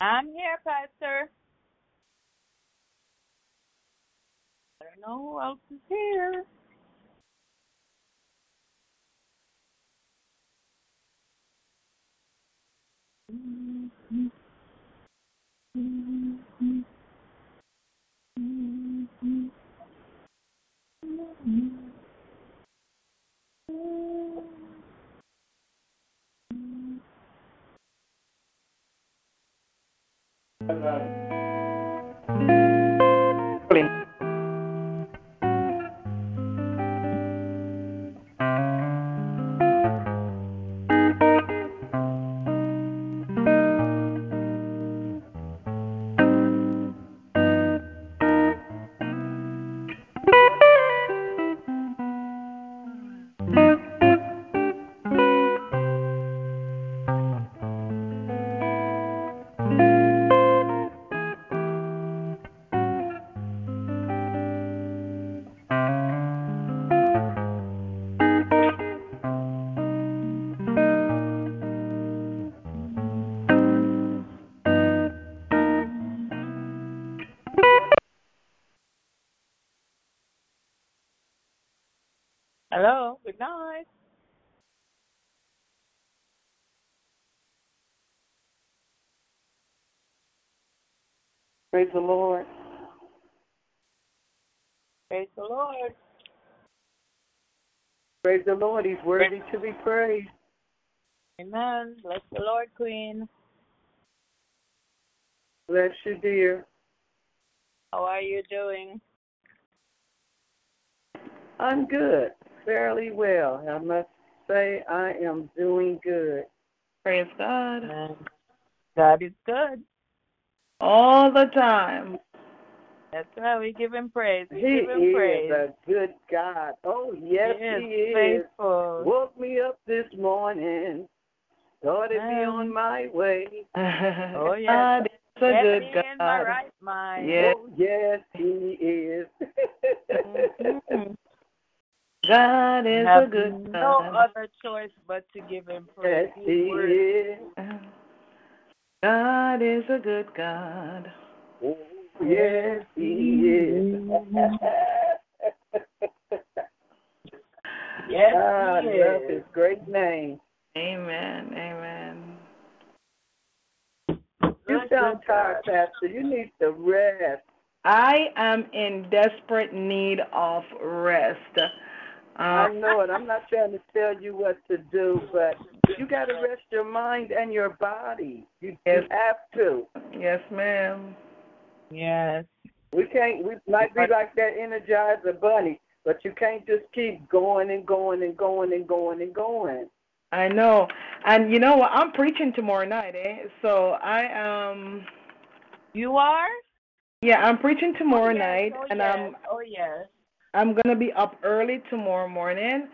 I'm here, Pastor. I don't know who else is here. Mm-hmm. Benar. Clean. Hello, good night. Praise the Lord. Praise the Lord. Praise the Lord. He's worthy to be praised. Amen. Bless the Lord, Queen. Bless you, dear. How are you doing? I'm good. Fairly well. I must say I am doing good. Praise God. Amen. God is good. All the time. That's right. We give him praise. We He give him is praise. a good God. Oh, yes, he is He is. faithful. Woke me up this morning. Started me Amen. on my way. Oh, yes. God is a Get good me in my God. right mind. Yes. Oh, yes, He is. Mhm. God is a good God. no God. other choice but to give him praise. yes, He is. God is a good God. Oh, yes, He is. Yes, God he love is. His great name. Amen. Amen. You sound tired, Pastor. You need to rest. I am in desperate need of rest. I Uh, know it. I'm not trying to tell you what to do, but you got to rest your mind and your body. You, you Yes. have to. yes, ma'am. Yes. We can't. We might be like that Energizer bunny, but you can't just keep going and going and going and going and going. I know. And you know what? I'm preaching tomorrow night, eh? So I um You are? yeah, I'm preaching tomorrow oh, yes. night Oh, and yes. I'm Oh, yes. I'm gonna be up early tomorrow morning.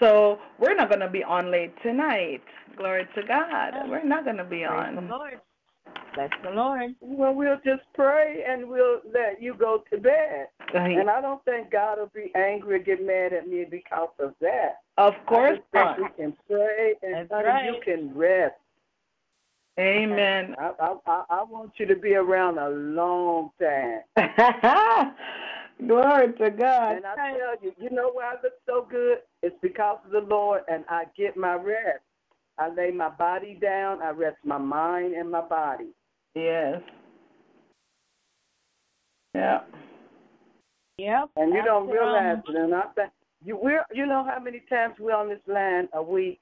So we're not gonna be on late tonight. Glory to God. We're not gonna be Praise the on. Lord. Bless the Lord. Well, we'll just pray and we'll let you go to bed. Uh, And I don't think God will be angry or get mad at me because of that. Of I course just think not. we can pray and honey, right. you can rest. Amen. I, I I I want you to be around a long time. Glory to God. And I tell you, you know why I look so good? It's because of the Lord, and I get my rest. I lay my body down. I rest my mind and my body. Yes. Yeah. Yep. And you don't realize it. And I think you we're you know how many times we're on this land a week.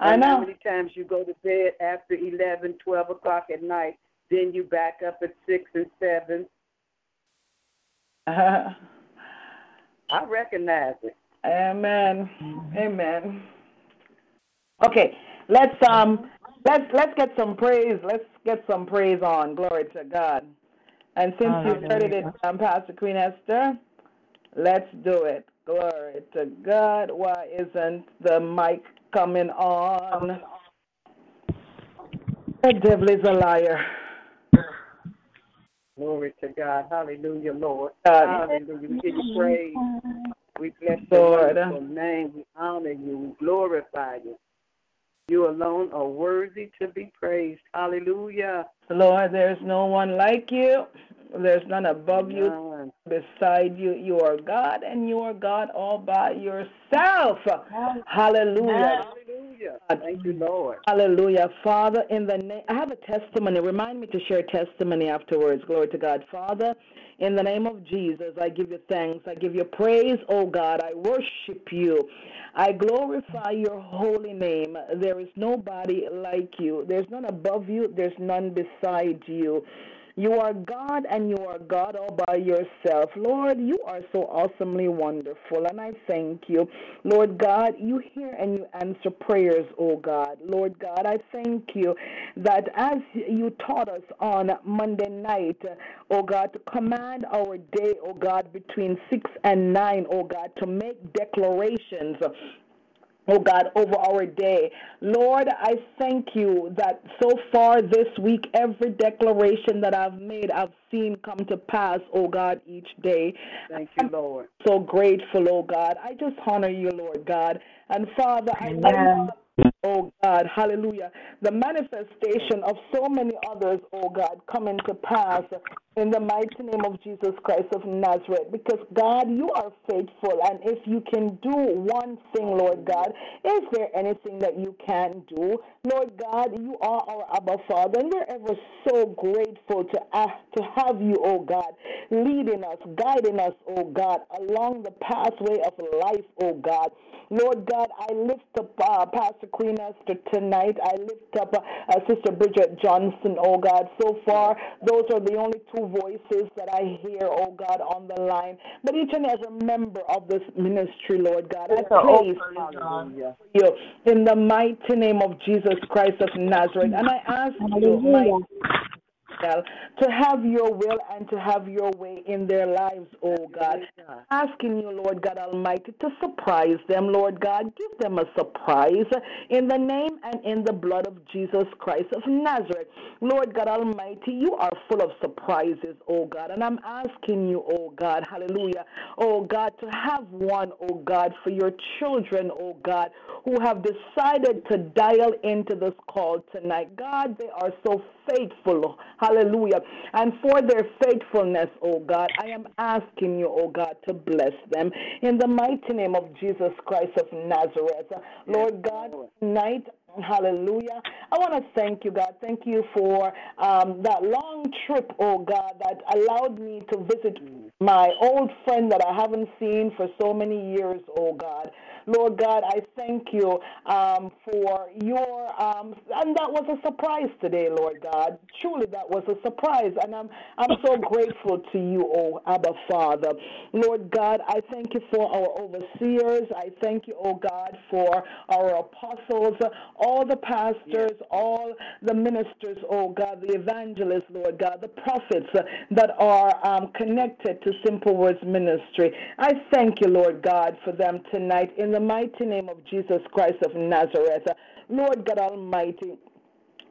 I know. How many times you go to bed after eleven, twelve o'clock at night, then you back up at six and seven. I recognize it. Amen. Amen. Okay, let's um let's let's get some praise. Let's get some praise on. Glory to God. And since you started it, um, Pastor Queen Esther, let's do it. Glory to God. Why isn't the mic coming on? The devil is a liar. Glory to God. Hallelujah, Lord. Hallelujah. We give you praise. We bless your Lord. Uh. wonderful name. We honor you. We glorify you. You alone are worthy to be praised. Hallelujah. Lord, there's no one like you. There's none above you, None. beside you. You are God, and you are God all by yourself. Hallelujah. Hallelujah. I thank you, Lord. Hallelujah. Father, in the name, I have a testimony. Remind me to share testimony afterwards. Glory to God. Father, in the name of Jesus, I give you thanks. I give you praise, oh God. I worship you. I glorify your holy name. There is nobody like you. There's none above you. There's none beside you. You are God and you are God all by yourself. Lord, you are so awesomely wonderful, and I thank you. Lord God, you hear and you answer prayers, oh God. Lord God, I thank you that as you taught us on Monday night, oh God, to command our day, oh God, between 6 and 9, oh God, to make declarations oh God, over our day. Lord, I thank you that so far this week, every declaration that I've made, I've seen come to pass, oh God, each day. Thank you, Lord. So grateful, oh God. I just honor you, Lord God. And Father, I Amen. Oh God, hallelujah. The manifestation of so many others, oh God, coming to pass in the mighty name of Jesus Christ of Nazareth. Because God, you are faithful. And if you can do one thing, Lord God, is there anything that you can do? Lord God, you are our Abba Father, and we're ever so grateful to, to have you, oh God, leading us, guiding us, oh God, along the pathway of life, oh God. Lord God, I lift up uh, Pastor Queen Esther tonight. I lift up uh, uh, Sister Bridget Johnson, oh God. So far, those are the only two voices that I hear, oh God, on the line. But each and every member of this ministry, Lord God, I Hallelujah. you in the mighty name of Jesus Christ of Nazareth. And I ask you, mighty To have your will and to have your way in their lives, oh God. Asking you, Lord God Almighty, to surprise them, Lord God. Give them a surprise in the name and in the blood of Jesus Christ of Nazareth. Lord God Almighty, you are full of surprises, oh God. And I'm asking you, oh God, hallelujah, oh God, to have one, oh God, for your children, oh God, who have decided to dial into this call tonight. God, they are so faithful, hallelujah. And for their faithfulness, oh God, I am asking you, oh God, to bless them in the mighty name of Jesus Christ of Nazareth. Lord God, tonight, Hallelujah. I want to thank you, God. Thank you for um, that long trip, oh God, that allowed me to visit my old friend that I haven't seen for so many years, oh God. Lord God, I thank you um, for your, um, and that was a surprise today, Lord God. Truly, that was a surprise, and I'm I'm so grateful to you, oh Abba Father. Lord God, I thank you for our overseers. I thank you, oh God, for our apostles, all the pastors, all the ministers, oh God, the evangelists, Lord God, the prophets that are um, connected to Simple Words Ministry. I thank you, Lord God, for them tonight in the mighty name of Jesus Christ of Nazareth. Lord God Almighty,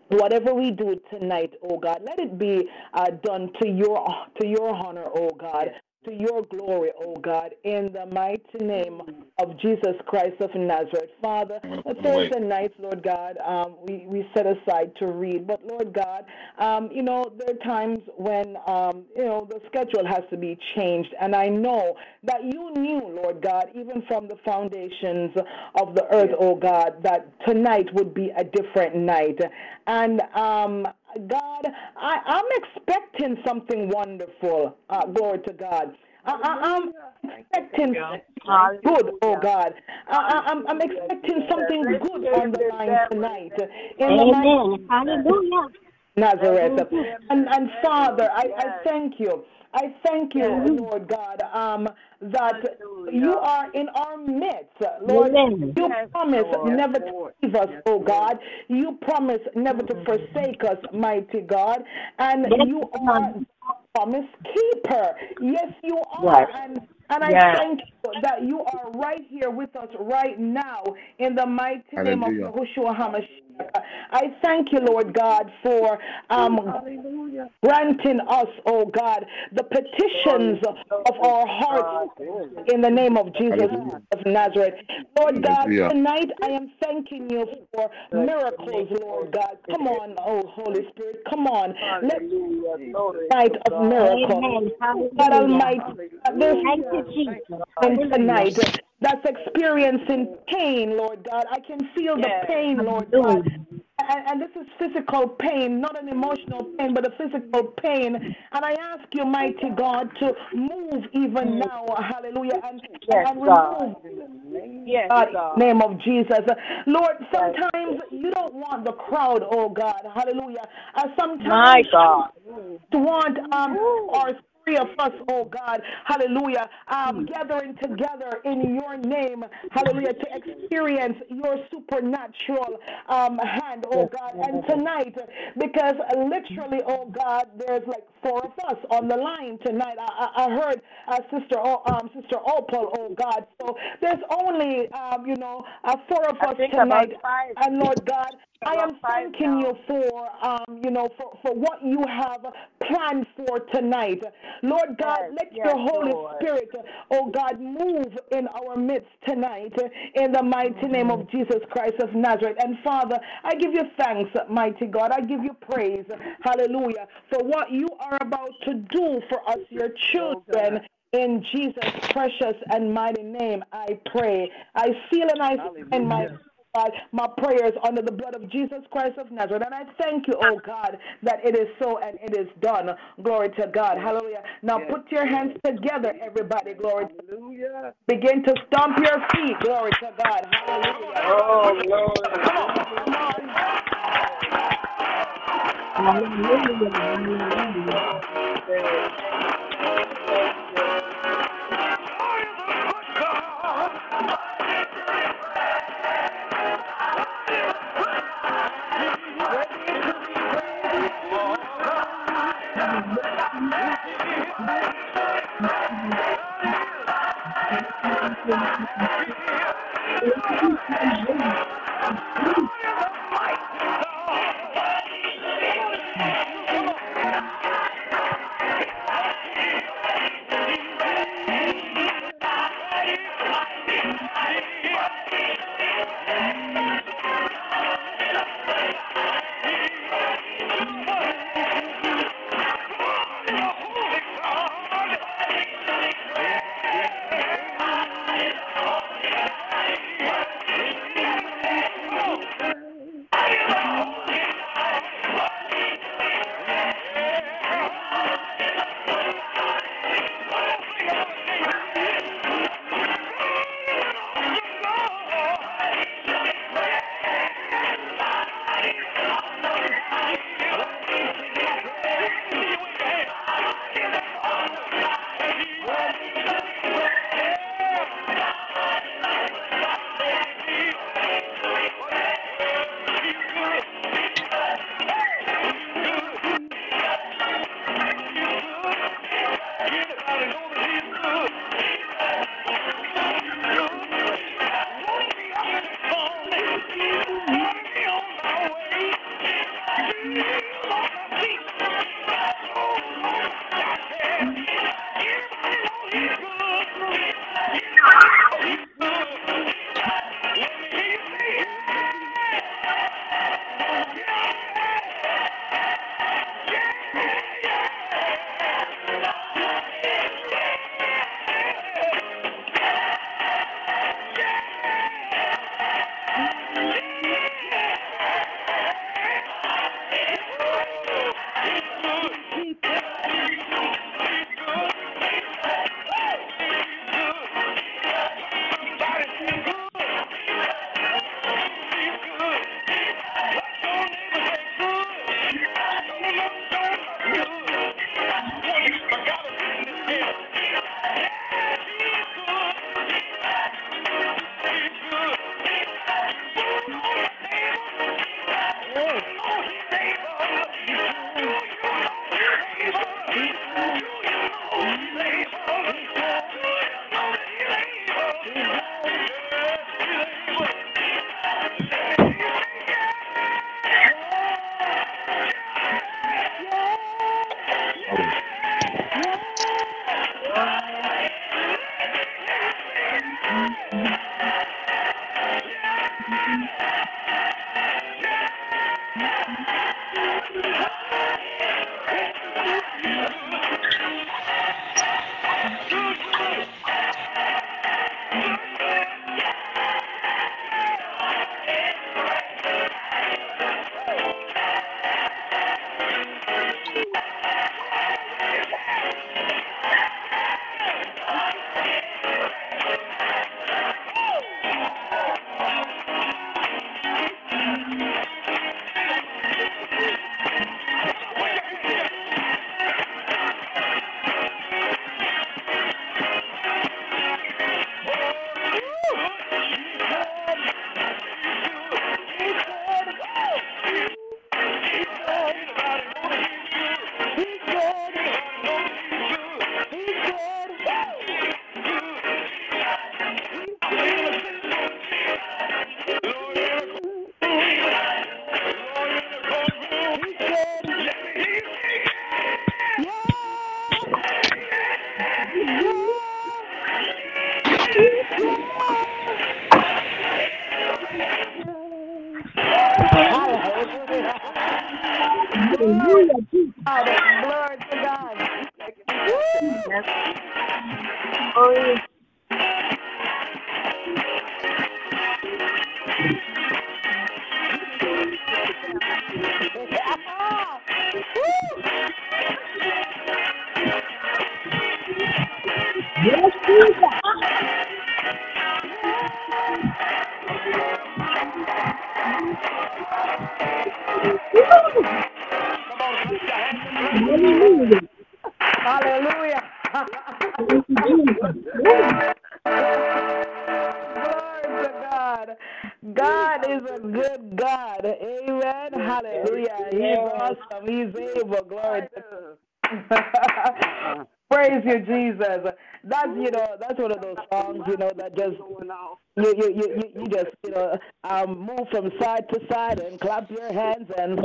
whatever we do tonight, oh God, let it be uh, done to your to your honor, oh God. To your glory, oh God, in the mighty name of Jesus Christ of Nazareth. Father, Thursday nights, Lord God, um, we, we set aside to read. But Lord God, um, you know, there are times when, um, you know, the schedule has to be changed. And I know that you knew, Lord God, even from the foundations of the earth, oh God, that tonight would be a different night. And um, God, I, I'm expecting something wonderful. Uh, glory to God. I, am expecting good, oh God. I, am I'm expecting something good on the line tonight. In Amen. Hallelujah. Nazareth. And, and Father, I, I thank you. I thank you, Lord God, um, that you are in our midst. Lord, you promise never to leave us, oh God. You promise never to forsake us, mighty God. And you are promise keeper. Yes, you are. And and I yes. thank you that you are right here with us right now in the mighty Hallelujah. name of Yahushua HaMashiach. I thank you, Lord God, for um, granting us, oh God, the petitions of our hearts in the name of Jesus Hallelujah. of Nazareth. Lord God, tonight I am thanking you for miracles, Lord. God. Come on, oh Holy Spirit, come on. Let night of miracles. God Almighty, there's and tonight that's experiencing pain, Lord God. I can feel the pain, Lord God. And, and, this is physical pain, not an emotional pain, but a physical pain. And I ask you, mighty God, to move even now, hallelujah, and, yes, and remove yes, God, name of Jesus. Lord, sometimes you don't want the crowd, oh God, hallelujah. Uh, sometimes My God. you want um, our three of us, oh God, hallelujah, um, gathering together in your name, hallelujah, to experience your supernatural um, hand, oh God. And tonight, because literally, oh God, there's like four of us on the line tonight. I, I heard uh, Sister o, um, Sister Opal, oh God. So there's only, um, you know, uh, four of us tonight. And Lord God, I am thanking you for, um, you know, for, for what you have planned for tonight. Lord God, yes, let yes, your Holy Lord. Spirit, oh God, move in our midst tonight in the mighty mm-hmm. name of Jesus Christ of Nazareth. And Father, I give you thanks, mighty God. I give you praise, hallelujah, for what you are about to do for us, your children. In Jesus' precious and mighty name, I pray. I feel and I find my God, my prayers under the blood of Jesus Christ of Nazareth. And I thank you, oh God, that it is so and it is done. Glory to God. Hallelujah. Now yes. put your hands together, everybody. Glory. Hallelujah. Begin to stomp your feet. Glory to God. Hallelujah. Oh, Lord. Come on. Come on. Hallelujah. Hallelujah. Thank you.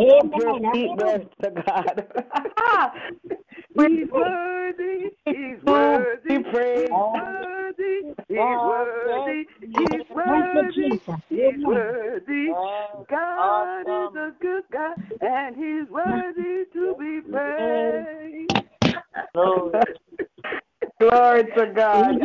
Hold your feet blessed to God. He's worthy. He's worthy. He's worthy. He's worthy. He's worthy. He's worthy. God is a good God, and He's worthy to be praised. Glory to God.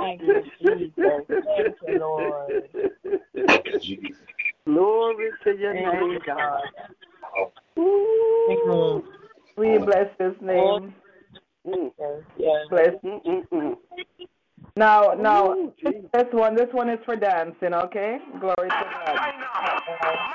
Thank you, Jesus. Thank you, Lord. Glory to your name, God. Ooh. We bless his name. Mm. Bless. Now, now, this one, this one is for dancing. Okay, glory to God.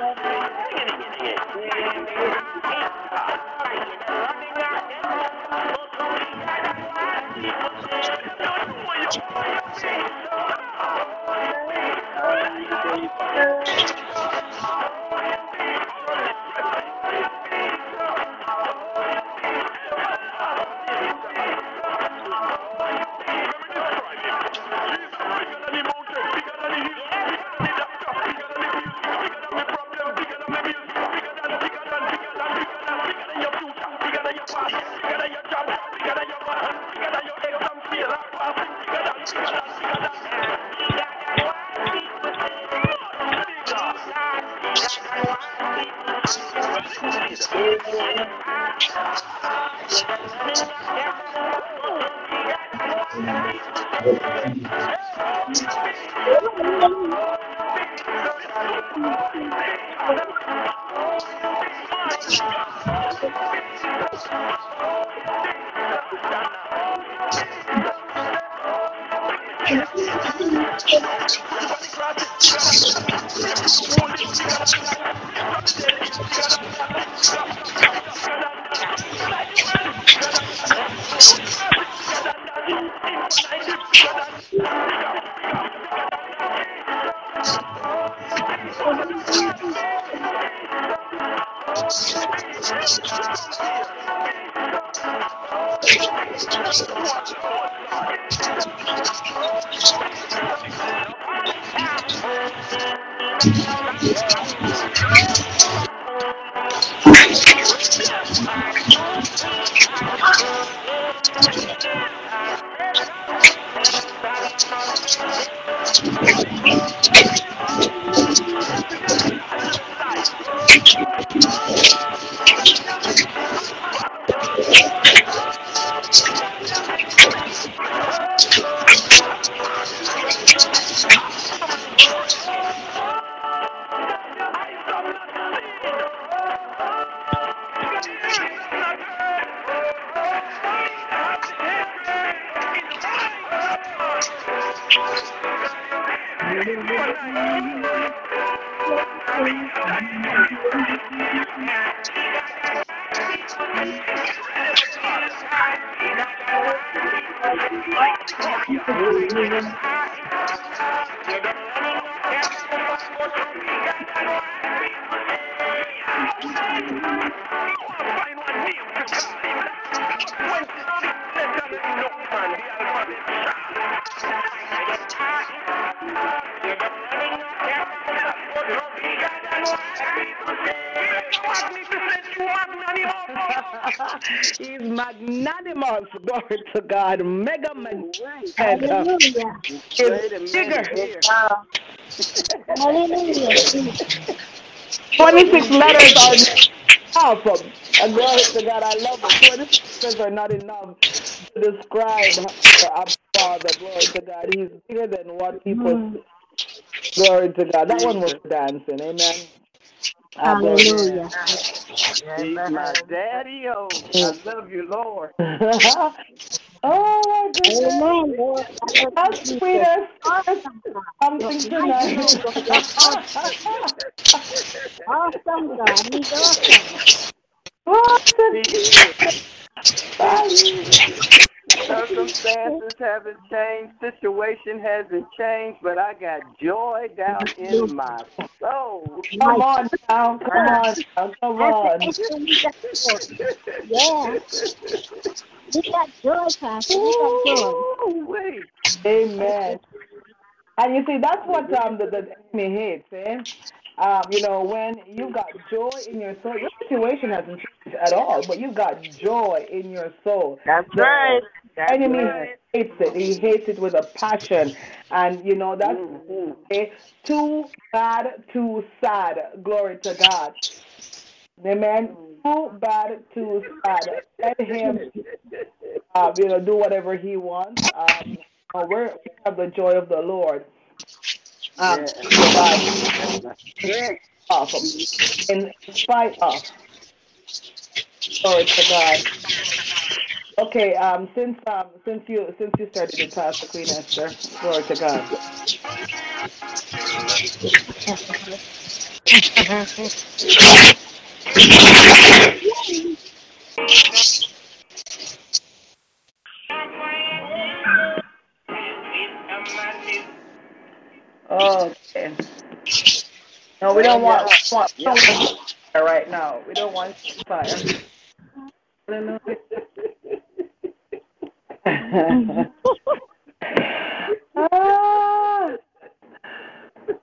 man. Hallelujah. Is bigger. Hallelujah. 26 letters are enough. And glory to God. I love it. 26 letters are not enough to describe our Father. Glory to God. He's bigger than what people Glory to God. That one was dancing. Amen. Ah. Hallelujah. My daddy. Oh, I love you, Lord. oh my goodness. Amen, Lord. Love How sweet. Awesome God. Something tonight. Awesome God. He's awesome. What See, Circumstances haven't changed, situation hasn't changed, but I got joy down in my soul. Come on now. Come on now. Come on. That's the we got joy. Yeah. We got joy, Pastor. We got joy. Ooh, wait. Amen. And you see, that's what um, the, the enemy hates, eh? Um, you know, when you've got joy in your soul, your situation hasn't changed at all, but you've got joy in your soul. That's The right. That's enemy right. hates it. He hates it with a passion. And, you know, that's Mhm. eh, too bad, too sad. Glory to God. Amen. Too bad, too sad. Let him, uh, you know, do whatever he wants. Um, we're, we have the joy of the Lord. Um, off in spite of. Glory to God. Okay, um, since um, since you since you started it, Pastor Queen Esther, glory to God. Okay. No, we don't want, want, we want right now. We don't want fire. ah,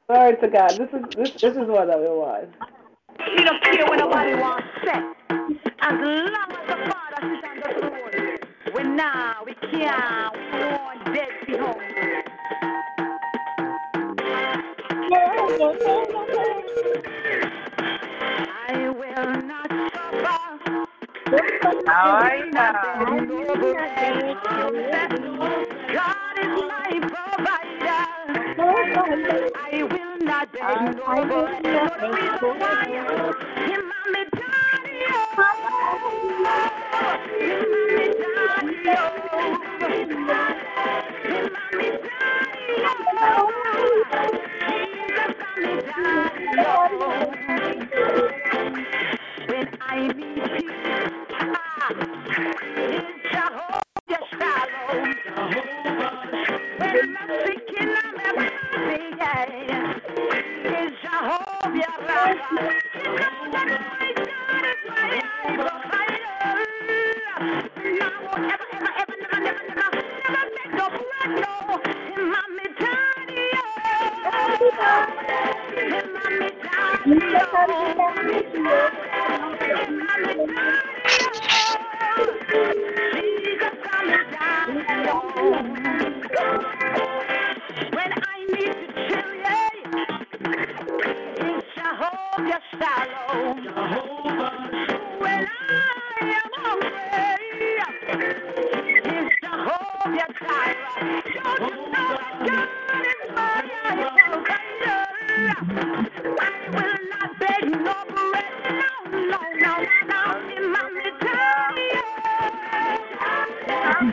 glory to God. This is this this is what I want. We don't care what nobody wants sex. As long as the Father sits on the throne. We now, we can't, we want dead be home. I will not suffer. I God is my provider. I will not beg nobody. Him and me daddy, oh. Him and me daddy, oh. Thank you.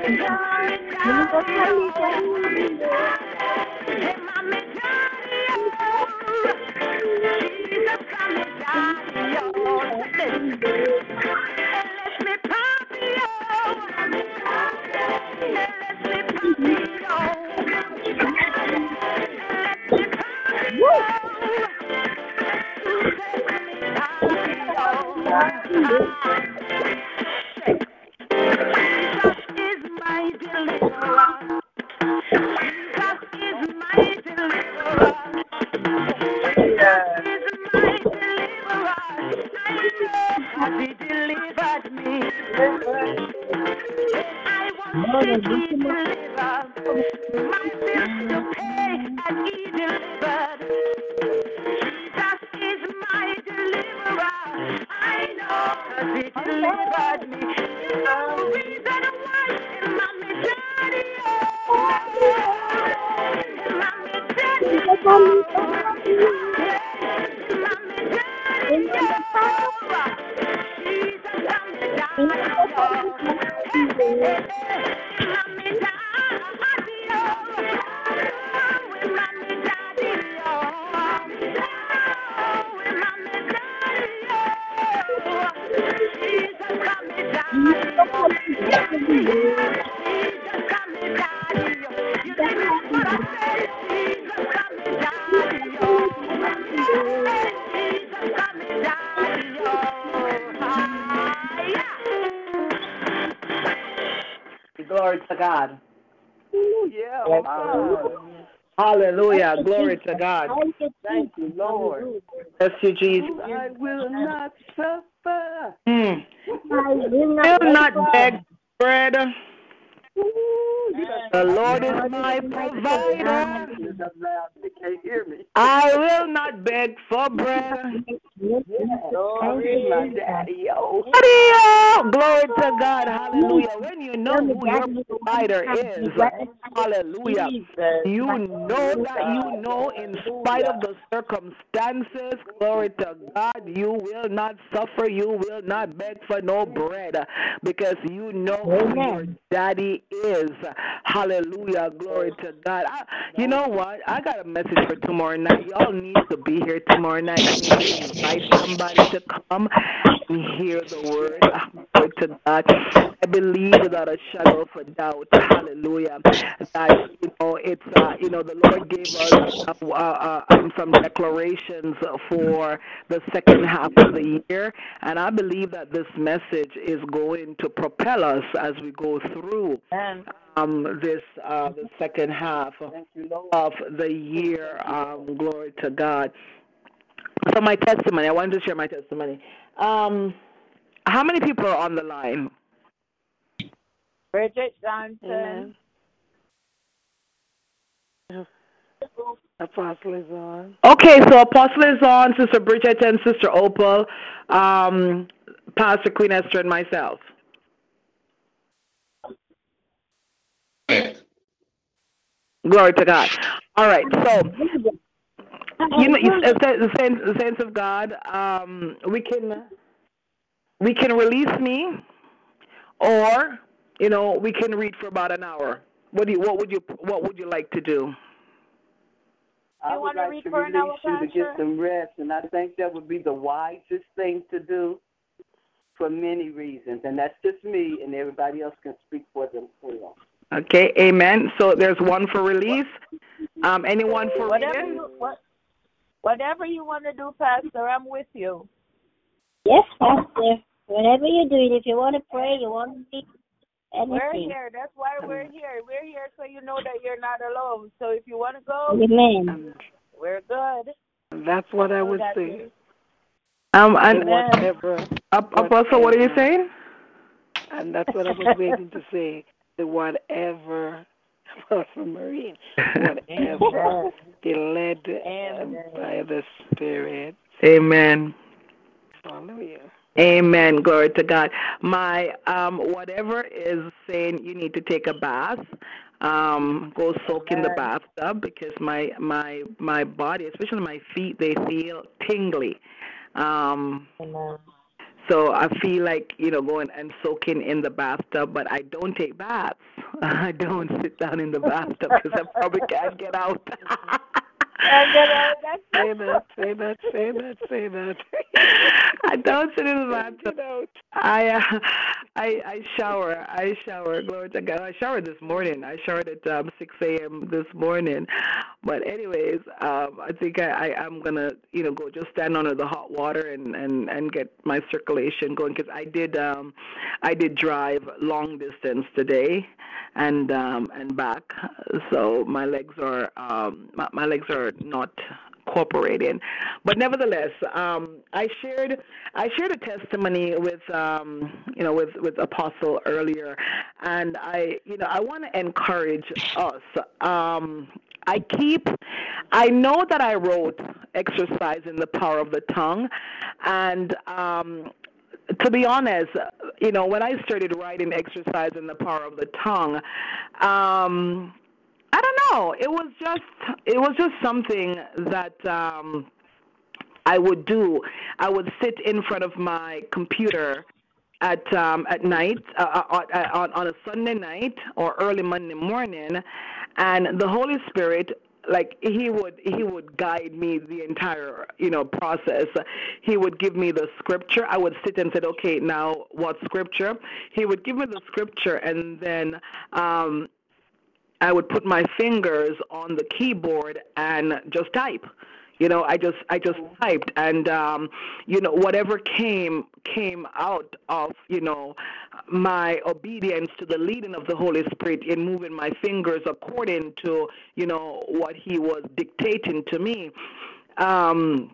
In my Jesus. I will not suffer. Mm. I will Will not beg bread. The The Lord is my provider. They can't hear me. I will not beg for bread. Lord is my daddy, yo. Hallelujah. Glory to God. Hallelujah. When you know who your provider is, hallelujah. You know that you know in spite of the circumstances, glory to God, you will not suffer, you will not beg for no bread because you know who your daddy is. Hallelujah. Glory to God. I, you know what? I got a message for tomorrow night. Y'all need to be here tomorrow night. I need to invite somebody to come and hear the word. Glory to God. I believe without a shadow of a doubt, hallelujah, that you know it's uh, you know the Lord gave us uh, uh, uh, um, some declarations for the second half of the year, and I believe that this message is going to propel us as we go through um, this uh, the second half of the year. Um, glory to God. So my testimony, I wanted to share my testimony. Um, how many people are on the line? Bridget Johnson. Apostle is on. Okay, so Apostle is on, Sister Bridget and Sister Opal, um, Pastor Queen Esther and myself. Glory to God. All right, so you know, the sense, saints, the saints of God, um, we can we can release me, or you know, we can read for about an hour. What do you what would you what would you like to do? I You would wanna like read to for an hour, you to get Pastor? some rest, and I think that would be the wisest thing to do for many reasons. And that's just me, and everybody else can speak for themselves. Okay, Amen. So there's one for release. Um, anyone for Whatever reading? you what, whatever you want to do, Pastor, I'm with you. Yes, Pastor. Whatever you're doing, if you want to pray, you want to read We're here. That's why we're here. We're here so you know that you're not alone. So if you want to go, Amen. We're good. that's what I So would say. Um, and Amen. Whatever. Ap- Apostle, what are you saying? And that's what I was waiting to say. The whatever, Apostle Marine, whatever, be led Amen. by the Spirit. Amen. Hallelujah. Amen. Glory to God. My um whatever is saying you need to take a bath. Um, go soak in the bathtub because my my my body, especially my feet, they feel tingly. Um, Amen. So I feel like you know going and soaking in the bathtub, but I don't take baths. I don't sit down in the bathtub because I probably can't get out. And then, uh, that's Say that, say that, say that, say that. I don't sit in the bathtub. I uh, I I shower. I shower. Glory to God. I showered this morning. I showered at um, 6 a.m. this morning. But anyways, um, I think I, I I'm gonna you know go just stand under the hot water and and and get my circulation going because I did um I did drive long distance today and um and back. So my legs are um my, my legs are not cooperating. But nevertheless, um, I shared I shared a testimony with um, you know with with Apostle earlier, and I you know I want to encourage us. Um, I keep I know that I wrote exercise in the power of the tongue, and um, to be honest, you know, when I started writing exercise in the power of the tongue, um, I don't know. It was just it was just something that um, I would do. I would sit in front of my computer at um, at night uh, on, on on a Sunday night or early Monday morning, and the Holy Spirit like he would he would guide me the entire you know process. He would give me the scripture. I would sit and say okay now what scripture? He would give me the scripture and then um I would put my fingers on the keyboard and just type. You know, I just I just typed and um you know whatever came came out of, you know, my obedience to the leading of the Holy Spirit in moving my fingers according to, you know, what he was dictating to me. Um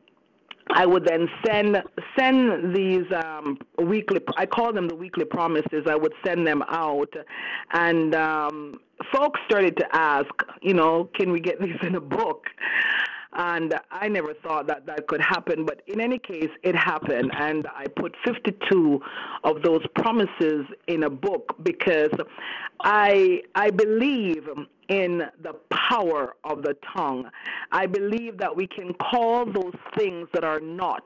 I would then send send these um, weekly. I call them the weekly promises. I would send them out, and um, folks started to ask, you know, can we get these in a book? And I never thought that that could happen, but in any case, it happened. And I put 52 of those promises in a book because I I believe in the power of the tongue. I believe that we can call those things that are not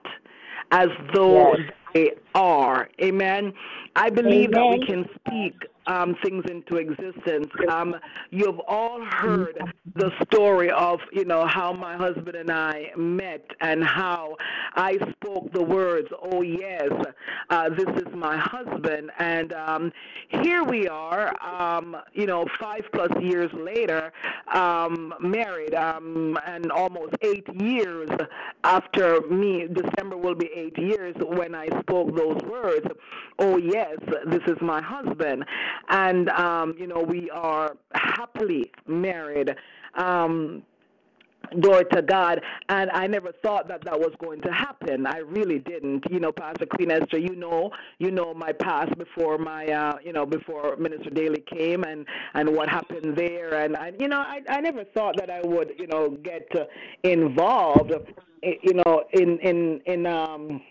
as though Yes. They are. Amen. I believe that we can speak um, things into existence. Um, you've all heard the story of, you know, how my husband and I met and how I spoke the words, oh, yes, uh, this is my husband. And um, here we are, um, you know, five plus years later, um, married, um, and almost eight years after me, December will be eight years when I spoke those words. Oh, yes, this is my husband. And, um, you know, we are happily married. Um, glory to God. And I never thought that that was going to happen. I really didn't. You know, Pastor Queen Esther, you know, you know my past before my, uh, you know, before Minister Daly came and and what happened there. And I, you know, I I never thought that I would, you know, get uh, involved, eh, you know, in in in um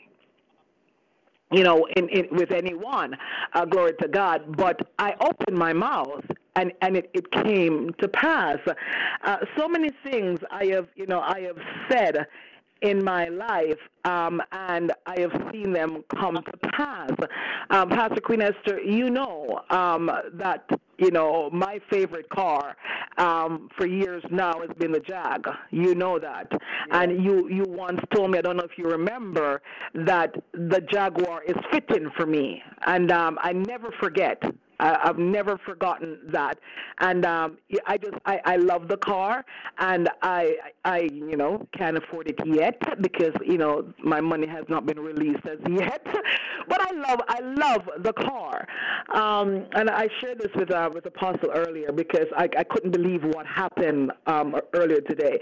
you know, in, in with anyone. Uh, glory to God. But I opened my mouth and, and it, it came to pass. Uh, so many things I have, you know, I have said in my life, um, and I have seen them come to pass. Um, Pastor Queen Esther, you know um, that you know my favorite car um, for years now has been the Jag. You know that, and you you once told me I don't know if you remember that the Jaguar is fitting for me, and um, I never forget. I, I've never forgotten that, and um, I just I, I love the car, and I I you know can't afford it yet because you know my money has not been released as yet, but I love I love the car, um, and I shared this with uh, with Apostle earlier because I I couldn't believe what happened um, earlier today.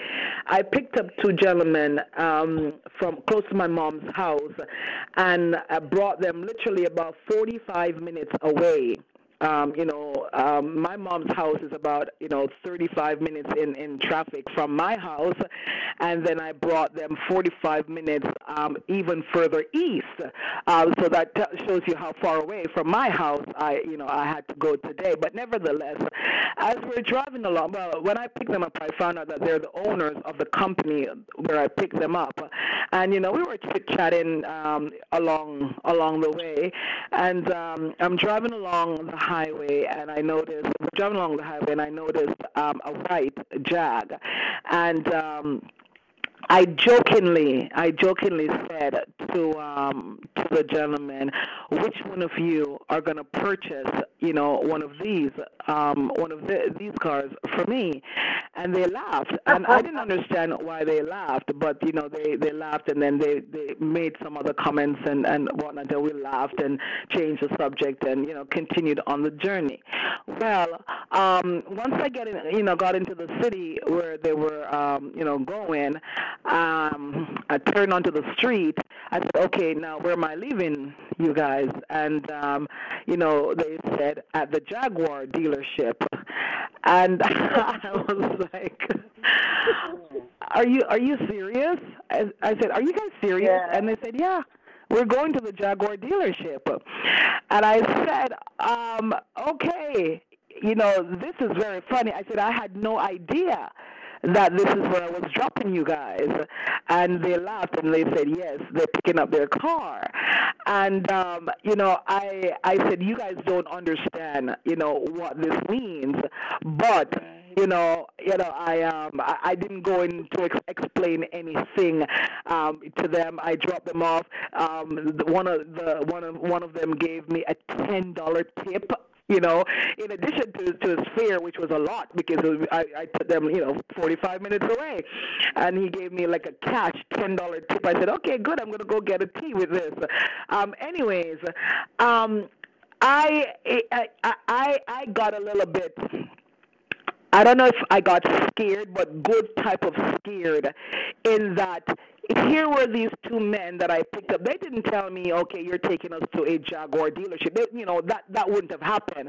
I picked up two gentlemen um, from close to my mom's house, and I brought them literally about 45 minutes away um, you know, um, my mom's house is about, you know, 35 minutes in, in traffic from my house. And then I brought them 45 minutes um, even further east. Uh, so that t- shows you how far away from my house I, you know, I had to go today. But nevertheless, as we're driving along, well, when I picked them up, I found out that they're the owners of the company where I picked them up. And, you know, we were chit chatting um, along, along the way. And um, I'm driving along the highway and I noticed, driving along the highway and I noticed um, a white Jag. And um, I jokingly, I jokingly said to um, to the gentleman, which one of you are going to purchase, you know, one of these, um, one of the, these cars for me? And they laughed, and I didn't understand why they laughed, but you know, they they laughed, and then they they made some other comments and and whatnot. And we laughed and changed the subject, and you know, continued on the journey. Well, um, once I get in, you know, got into the city where they were, um, you know, going um, I turned onto the street. I said, okay, now where am I leaving, you guys? And, um, you know, they said at the Jaguar dealership. And I was like, are you are you serious? I, I said, are you guys serious? Yeah. And they said, yeah. We're going to the Jaguar dealership. And I said, um, okay, you know, this is very funny. I said, I had no idea that this is where I was dropping you guys. And they laughed and they said, yes, they're picking up their car. And, um, you know, I, I said, you guys don't understand, you know, what this means. But, you know, you know, I um, I, I didn't go in to ex- explain anything um, to them. I dropped them off. Um, the, one of the one of one of them gave me a ten dollar tip you know, in addition to, to his fare, which was a lot because was, I, I put them, you know, 45 minutes away. And he gave me like a cash $10 tip. I said, okay, good, I'm going to go get a tea with this. Um, anyways, um, I, I, I, I got a little bit I don't know if I got scared, but good type of scared in that here were these two men that I picked up. They didn't tell me, okay, you're taking us to a Jaguar dealership. They, you know, that, that wouldn't have happened.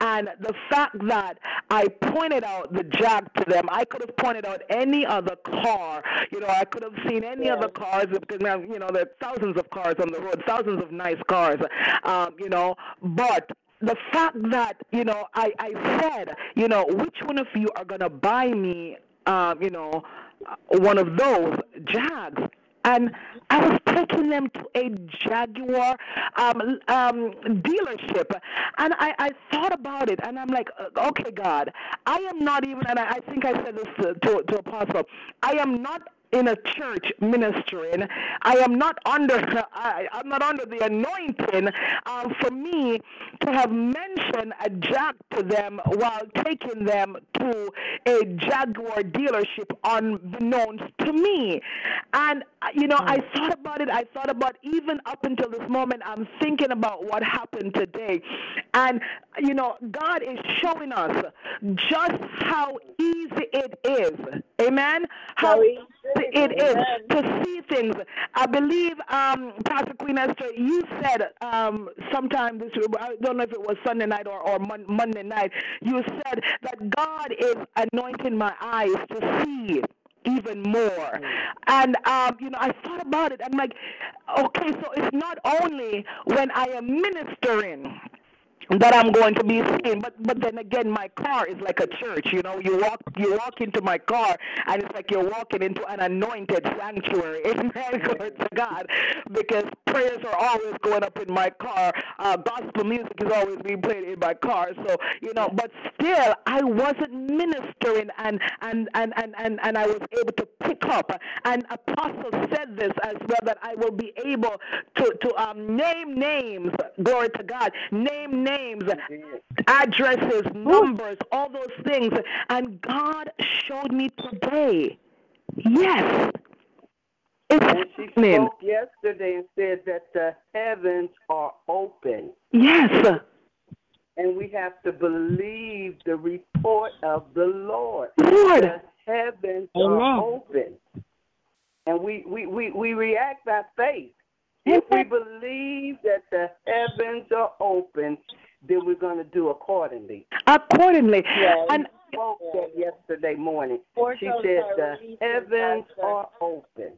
And the fact that I pointed out the Jag to them, I could have pointed out any other car. You know, I could have seen any other cars because, now, you know, there are thousands of cars on the road, thousands of nice cars, um, you know, but the fact that you know I I said you know which one of you are gonna buy me um, you know one of those Jags and I was taking them to a Jaguar um, um, dealership, and I, I thought about it, and I'm like, uh, okay, God, I am not even, and I, I think I said this to, to, to Apostle, I am not in a church ministering. I am not under I, I'm not under the anointing um, for me to have mentioned a jag to them while taking them to a Jaguar dealership unbeknownst to me. And uh, you know, I thought about it. I thought about even up until this moment. I'm thinking about what happened today, and you know, God is showing us just how easy it is. Amen. How How easy it is to see things. I believe, um, Pastor Queen Esther, you said um, sometime this week, I don't know if it was Sunday night or, or Mon- Monday night, you said that God is anointing my eyes to see even more. And um, you know, I thought about it. I'm like, okay, so it's not only when I am ministering that I'm going to be seen. But but then again, my car is like a church. You know, you walk you walk into my car, and it's like you're walking into an anointed sanctuary. Amen. Glory to God, because prayers are always going up in my car. Uh, gospel music is always being played in my car. So you know, but still, I wasn't ministering, and and and and and, and I was able to pick pick up. And Apostle said this as well that I will be able to, to um, name names, glory to God, name names, addresses, numbers, all those things. And God showed me today. Yes. It's And she happening. spoke yesterday and said that the heavens are open. Yes. And we have to believe the report of the Lord. Lord. The heavens Amen. are open. And we, we, we, we react by faith. If we mm-hmm. believe that the heavens are open, then we're going to do accordingly. Accordingly. And Spoke that yesterday morning. Four She said are the heavens are open.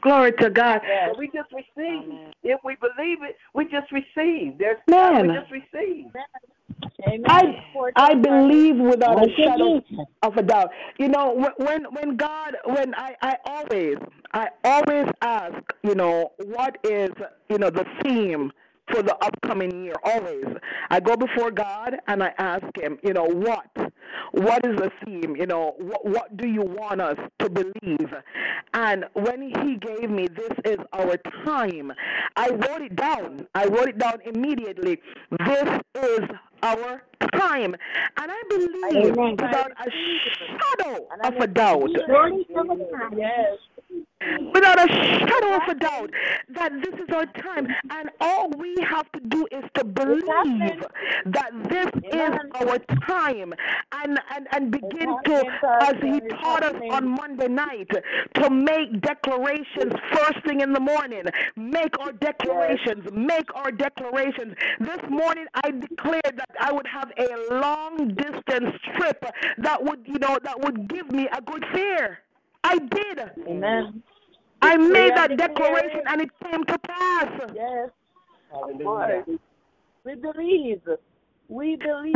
Glory to God. So we just receive. If we believe it, we just receive. There's Man. we just receive. Amen. I I believe without a shadow of a doubt. You know, when when God, when I I always I always ask, you know, what is you know the theme for the upcoming year? Always, I go before God and I ask Him, you know, what what is the theme? You know, what what do you want us to believe? And when He gave me, this is our time. I wrote it down. I wrote it down immediately. This is our time. And I believe Amen. without a shadow of a doubt. Yes. Without a shadow of a doubt, that this is our time. And all we have to do is to believe that this is our time and, and, and begin to, as he taught us on Monday night, to make declarations first thing in the morning. Make our declarations. Make our declarations. This morning I declared that I would have a long distance trip that would, you know, that would give me a good fare. I did. Amen. I made that declaration and it came to pass. Yes. Hallelujah. We believe. We believe.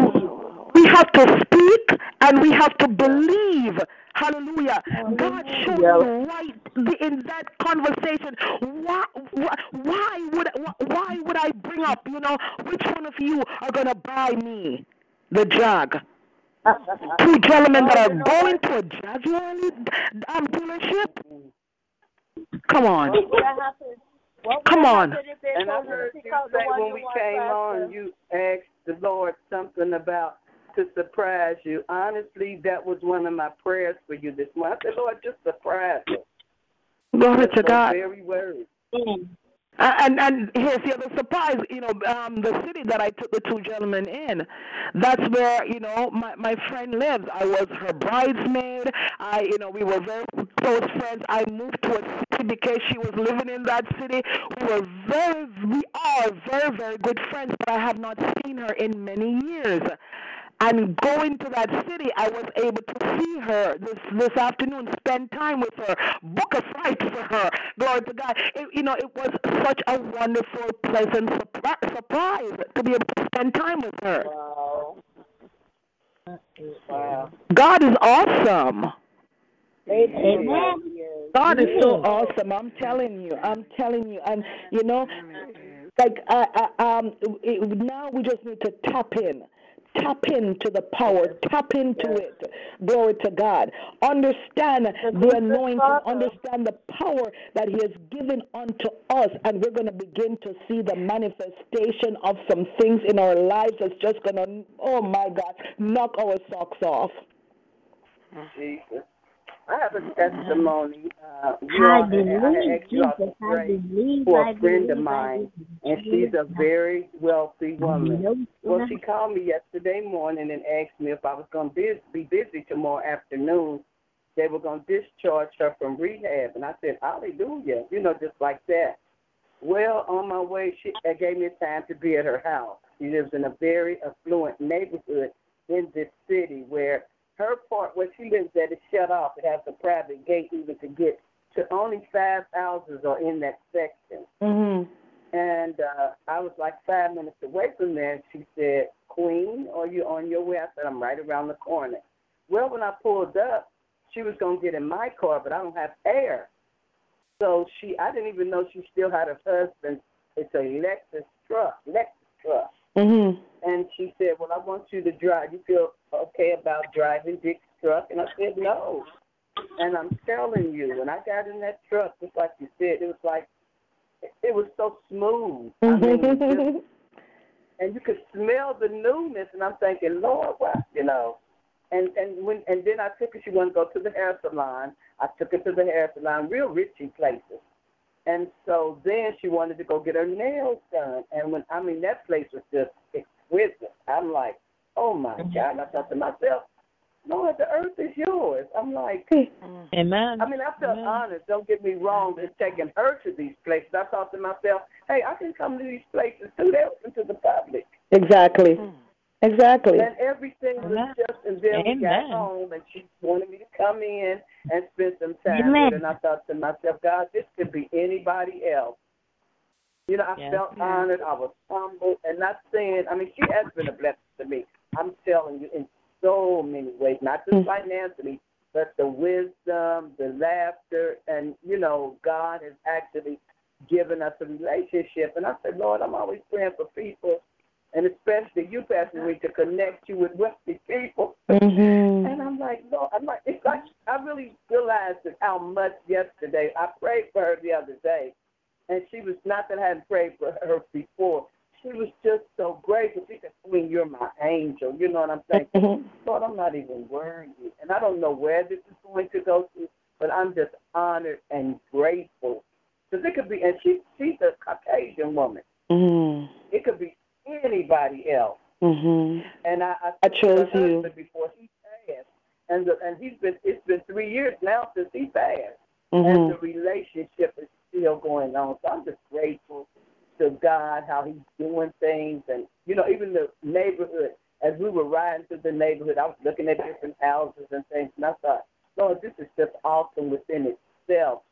We have to speak and we have to believe. Hallelujah. God showed me right in that conversation. Why, why, why would why would I bring up? You know, which one of you are gonna buy me the jag? Two gentlemen that are going to a Jaguar um, dealership. Come on. What would have happened? What would Come on. happened if they And I told her to heard you say when you we came Pastor? on, you asked the Lord something about to surprise you. Honestly, that was one of my prayers for you this morning. I said, Lord, just surprise us. Glory to God. very word. Amen. And and here's the other surprise. You know, um, the city that I took the two gentlemen in, that's where you know my my friend lives. I was her bridesmaid. I you know we were very close friends. I moved to a city because she was living in that city. We were very we are very very good friends, but I have not seen her in many years. And going to that city, I was able to see her this this afternoon, spend time with her, book a flight for her. Glory to God. It, you know, it was such a wonderful, pleasant surpri- surprise to be able to spend time with her. Wow. Wow. God is awesome. Amen. God is so awesome. I'm telling you. I'm telling you. And you know, like I, I, um, it, now we just need to tap in. Tap into the power. Tap into it. Glory to God. Understand the anointing. Understand the power that He has given unto us, and we're going to begin to see the manifestation of some things in our lives that's just going to, oh my God, knock our socks off. Jesus. I have a testimony. Uh, you I all, I believe, had asked you all Jesus. to I pray believe. for I a friend of believe, I mine, and she's a very wealthy woman. Well, she called me yesterday morning and asked me if I was going to be busy tomorrow afternoon. They were going to discharge her from rehab, and I said, "Hallelujah!" You know, just like that. Well, on my way, she gave me time to be at her house. She lives in a very affluent neighborhood in this city where her part where she lives at is shut off. It has a private gate even to get to only five houses are in that section. Mm-hmm. And uh, I was like five minutes away from there. And she said, Queen, are you on your way? I said, I'm right around the corner. Well, when I pulled up, she was going to get in my car, but I don't have air. So she, I didn't even know she still had her husband. It's a Lexus truck, Lexus truck. Mm-hmm. And she said, Well, I want you to drive. You feel okay about driving Dick's truck? And I said, No. And I'm telling you, when I got in that truck, just like you said, it was like it was so smooth. I mean, just, and you could smell the newness. And I'm thinking, Lord, what you know? And and when and then I took her. She wanted to go to the hair salon. I took her to the hair salon, real richy places. And so then she wanted to go get her nails done. And when I mean that place was just exquisite. I'm like, oh my mm-hmm. God! I thought to myself, Lord, the earth is yours. I'm like, mm-hmm. Amen. I mean, I felt Amen. honored. Don't get me wrong, just taking her to these places. I thought to myself, hey, I can come to these places too. They're open to the public. Exactly. Mm. Exactly. And everything was Amen. just, and then we got home, and she wanted me to come in and spend some time Amen. with her. And I thought to myself, God, this could be anybody else. You know, I Yeah. felt honored. I was humbled, and not saying. I mean, she has been a blessing to me. I'm telling you, in so many ways, not just mm. financially, but the wisdom, the laughter, and you know, God has actually given us a relationship. And I said, Lord, I'm always praying for people, and especially you, Pastor Reed, to connect you with wealthy people. Mhm. And I'm like, Lord, I'm like, it's like I really realized that how much yesterday I prayed for her the other day, and she was not that I hadn't prayed for her before. She was just so grateful. She said, "Queen, you're my angel." You know what I'm saying? Mhm. Lord, I'm not even worthy, and I don't know where this is going to go to, but I'm just honored and grateful because it could be. And she, she's a Caucasian woman. Mhm. It could be anybody else. Mhm. And I, I, I chose you. before he passed, and the, and he's been it's been three years now since he passed, Mm-hmm. and the relationship is still going on. So I'm just grateful to God how He's doing things, and you know even the neighborhood. As we were riding through the neighborhood, I was looking at different houses and things, and I thought, Lord, this is just awesome within itself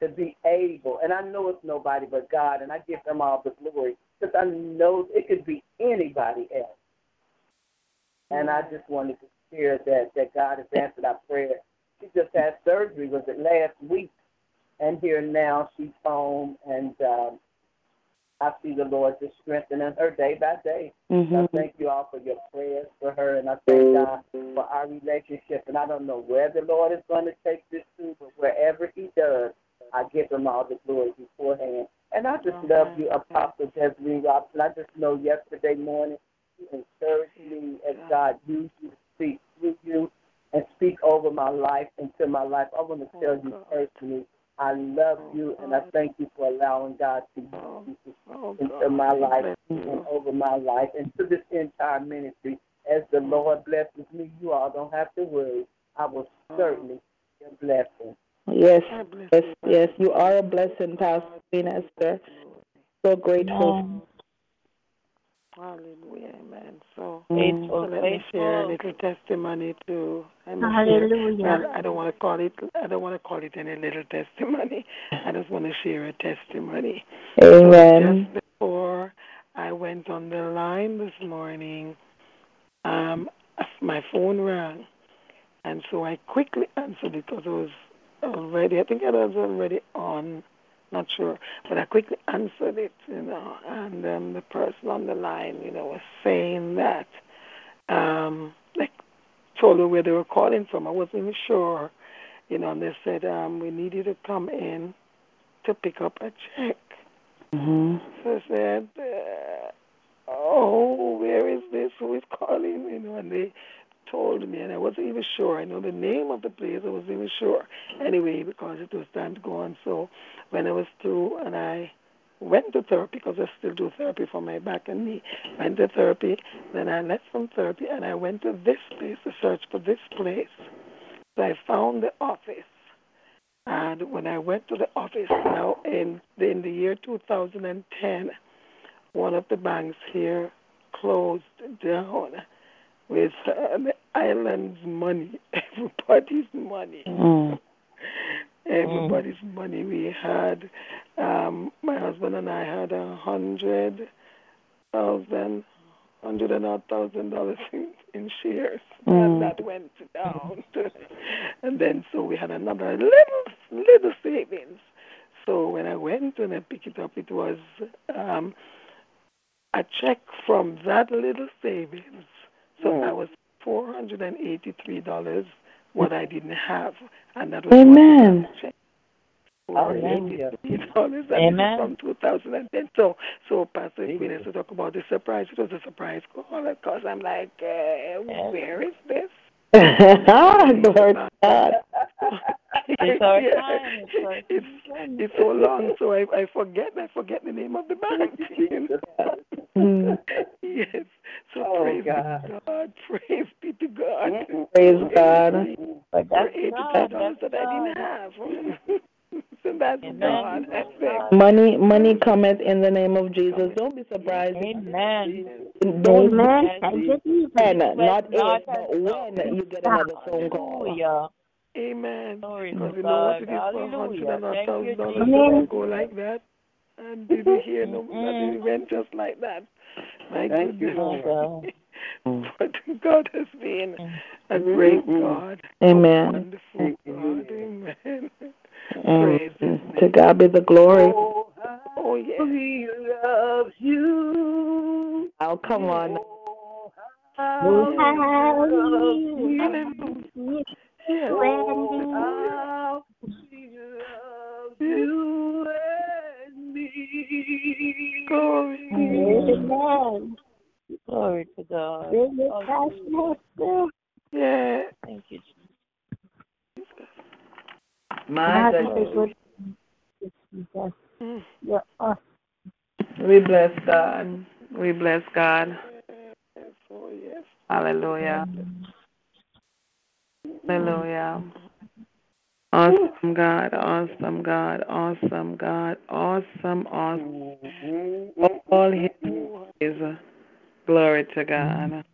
to be able. And I know it's nobody but God, and I give Him all the glory because I know it could be anybody else. And I just wanted to share that that God has answered our prayer. She just had surgery, was it last week? And here now she's home, and um, I see the Lord just strengthening her day by day. I Mhm. thank you all for your prayers for her, and I thank God for our relationship. And I don't know where the Lord is going to take this to, but wherever He does, I give Him all the glory beforehand. And I just love you, Apostle Desiree Robinson. I just know yesterday morning you encouraged me as God used you to speak through you and speak over my life into my life. I want to tell you personally, I love you, and I thank you for allowing God to use you into my life and over my life and to this entire ministry. As the Lord blesses me, you all don't have to worry. I will certainly be a blessing. Yes, yes, yes. You are a blessing, Pastor Queen Esther. So grateful. Hallelujah, amen. So, Mm. so let me share a little testimony too. Let Hallelujah. Well, I don't want to call it. I don't want to call it any little testimony. I just want to share a testimony. Amen. Just before I went on the line this morning, um, my phone rang, and so I quickly answered because I was already. I think it was already on. Not sure, but I quickly answered it, you know, and um, the person on the line, you know, was saying that, um, like, told her where they were calling from. I wasn't even sure, you know, and they said um, we need you to come in to pick up a check. Mhm. So I said, uh, "Oh, where is this? Who is calling?" You know, and they told me, and I wasn't even sure. I know the name of the place. I wasn't even sure. Anyway, because it was time to go on. So when I was through, and I went to therapy because I still do therapy for my back and knee. Went to therapy. Then I left from therapy, and I went to this place to search for this place. So I found the office. And when I went to the office now in in the year 2010, one of the banks here closed down with the island's money, everybody's money, Mm. everybody's money. We had um, my husband and I had a hundred thousand, hundred and odd thousand dollars in, in shares, Mm. and that went down. and then so we had another little little savings. So when I went and I picked it up, it was um, a check from that little savings. So Mm. I was four hundred and eighty-three dollars what I didn't have, and that was Amen. Hallelujah. You know, this that Amen. from 2010. So, so Pastor Queen has to talk about the surprise. It was a surprise call, because I'm like, uh, where is this? Glory to God. It's our Yeah. time. It's our It's it's so long, so I I forget I forget the name of the bank. you know? Mm. yes. So Oh, praise God. God. Praise be to God. Praise God. But For that's eighty God. dollars that I didn't have. so that's Amen. God. That's. Money, money cometh in the name of Jesus. Don't be surprised. Amen. Don't Amen. Yes. Thank you, Jesus. when, not Not if, as but when you get another phone call. Hallelujah. Amen. Glory Because to we know what God. it is for a hundred Hallelujah. and a Thank you, thousand dollars Amen. to go like that. And did you hear no nothing went just like that? My Thank you, goodness. Lord. But God has been a Mm. great Mm-mm. God. Amen. A wonderful Thank God. Jesus. Amen. And Praise to. God be the glory. Oh, Oh, yes. He loves you. Oh, come on. Oh, Oh, how he loves hallelujah. Hallelujah. Yes. Oh, how he loves you and me. Glory. Amen. Glory to God. Bring it Hallelujah. Yeah. Thank you, Jesus. My God, God. is good. Jesus. Mm. You're awesome. We bless God. We bless God. Yes. Yes. Hallelujah. Hallelujah. Awesome God, awesome God, awesome God, awesome, awesome. All his is glory to God.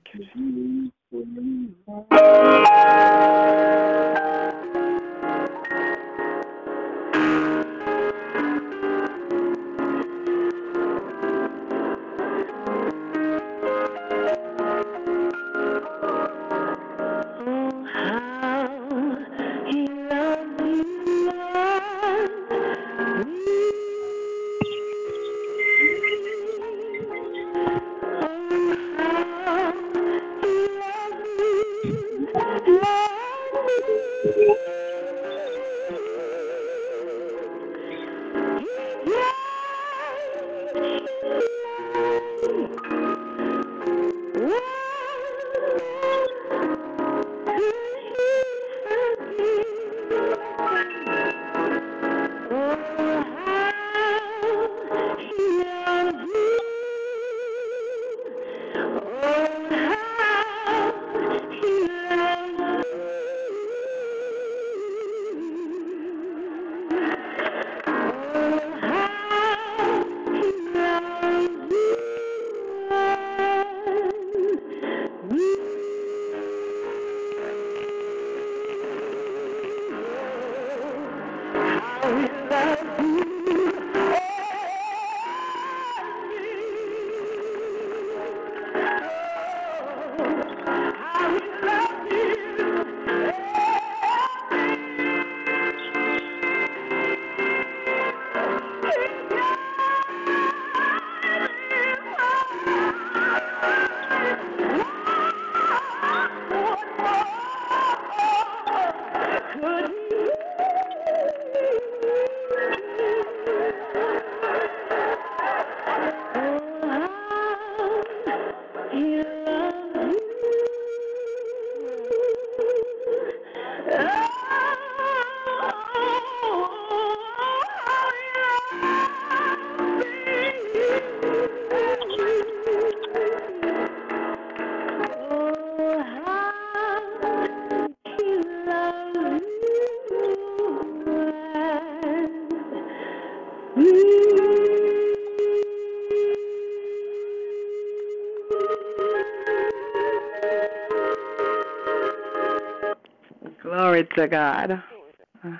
To God.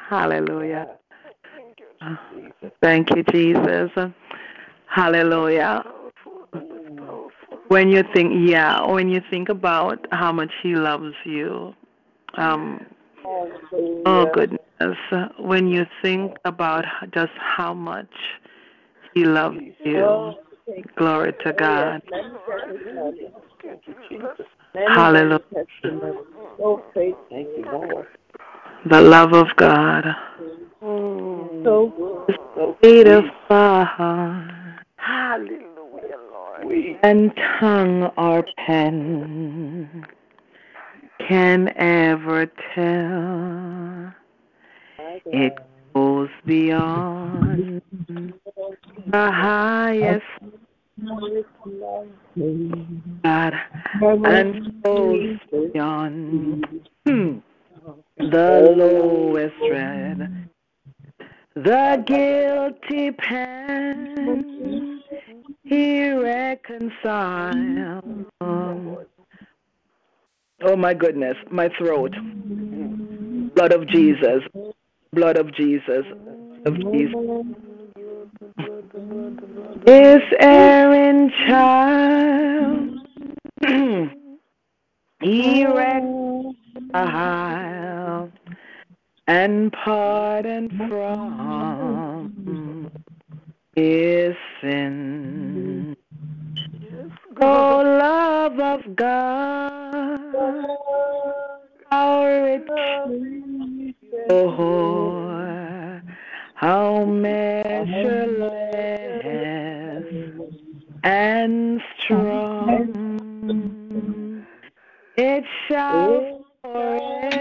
Hallelujah. Thank you, Jesus. Hallelujah. When you think, yeah, when you think about how much He loves you, um, oh goodness, when you think about just how much He loves you, glory to God. Hallelujah. so faithful. Thank you, Lord. The love of God. So good. So Beautiful. Hallelujah, Lord. and tongue or pen can ever tell. It goes beyond the highest God and goes beyond hmm, the lowest red. The guilty pen he reconciled. Oh my goodness, my throat. Blood of Jesus. Blood of Jesus. Of Jesus. This erring child. he reconciled and pardon from his sin. Oh, love of God, how rich, oh, how measureless and strong. It shall forevermore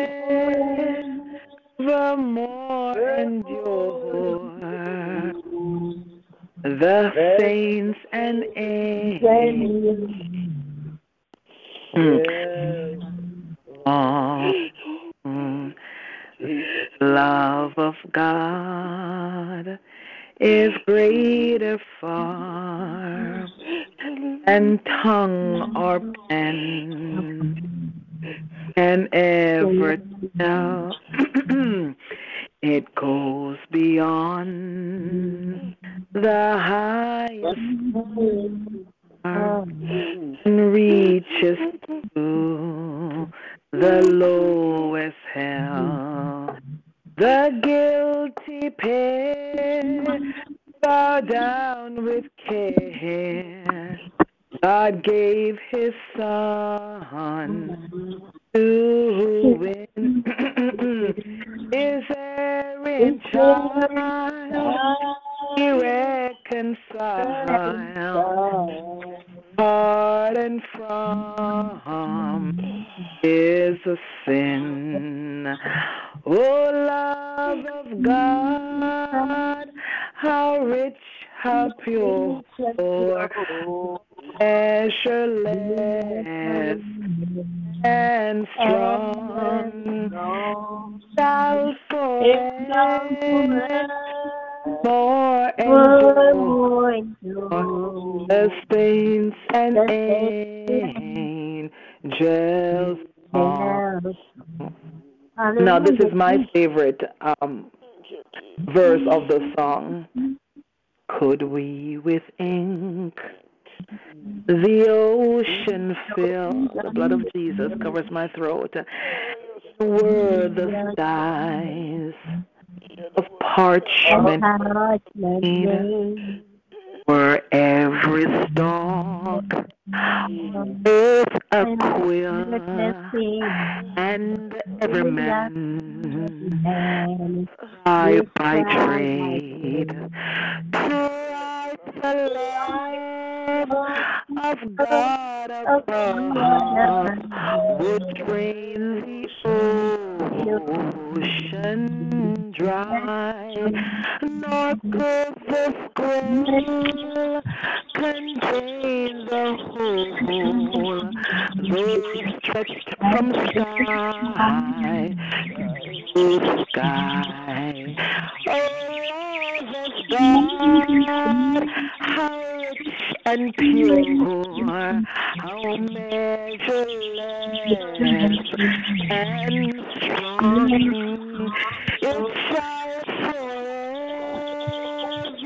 endure. The saints and angels. Oh, love of God is greater far than tongue or pen can ever tell. it goes beyond the highest and reaches to the lowest hell. The guilty pair bow down with care. God gave his son to win his erring child. He reconciled, pardon from his sin. Oh, love of God, how rich, how pure, measureless and strong, shall forever more endure the saints and angels. Now, this is my favorite um, verse of the song. Could we with ink the ocean fill? The blood of Jesus covers my throat. Were the skies of parchment? Were every stalk with a quill and every man I by trade to the love of God above would drain the ocean dry, nor could the scroll contain the whole, though stretched from sky to sky. Oh, of God, how and pure, how measureless and strong. It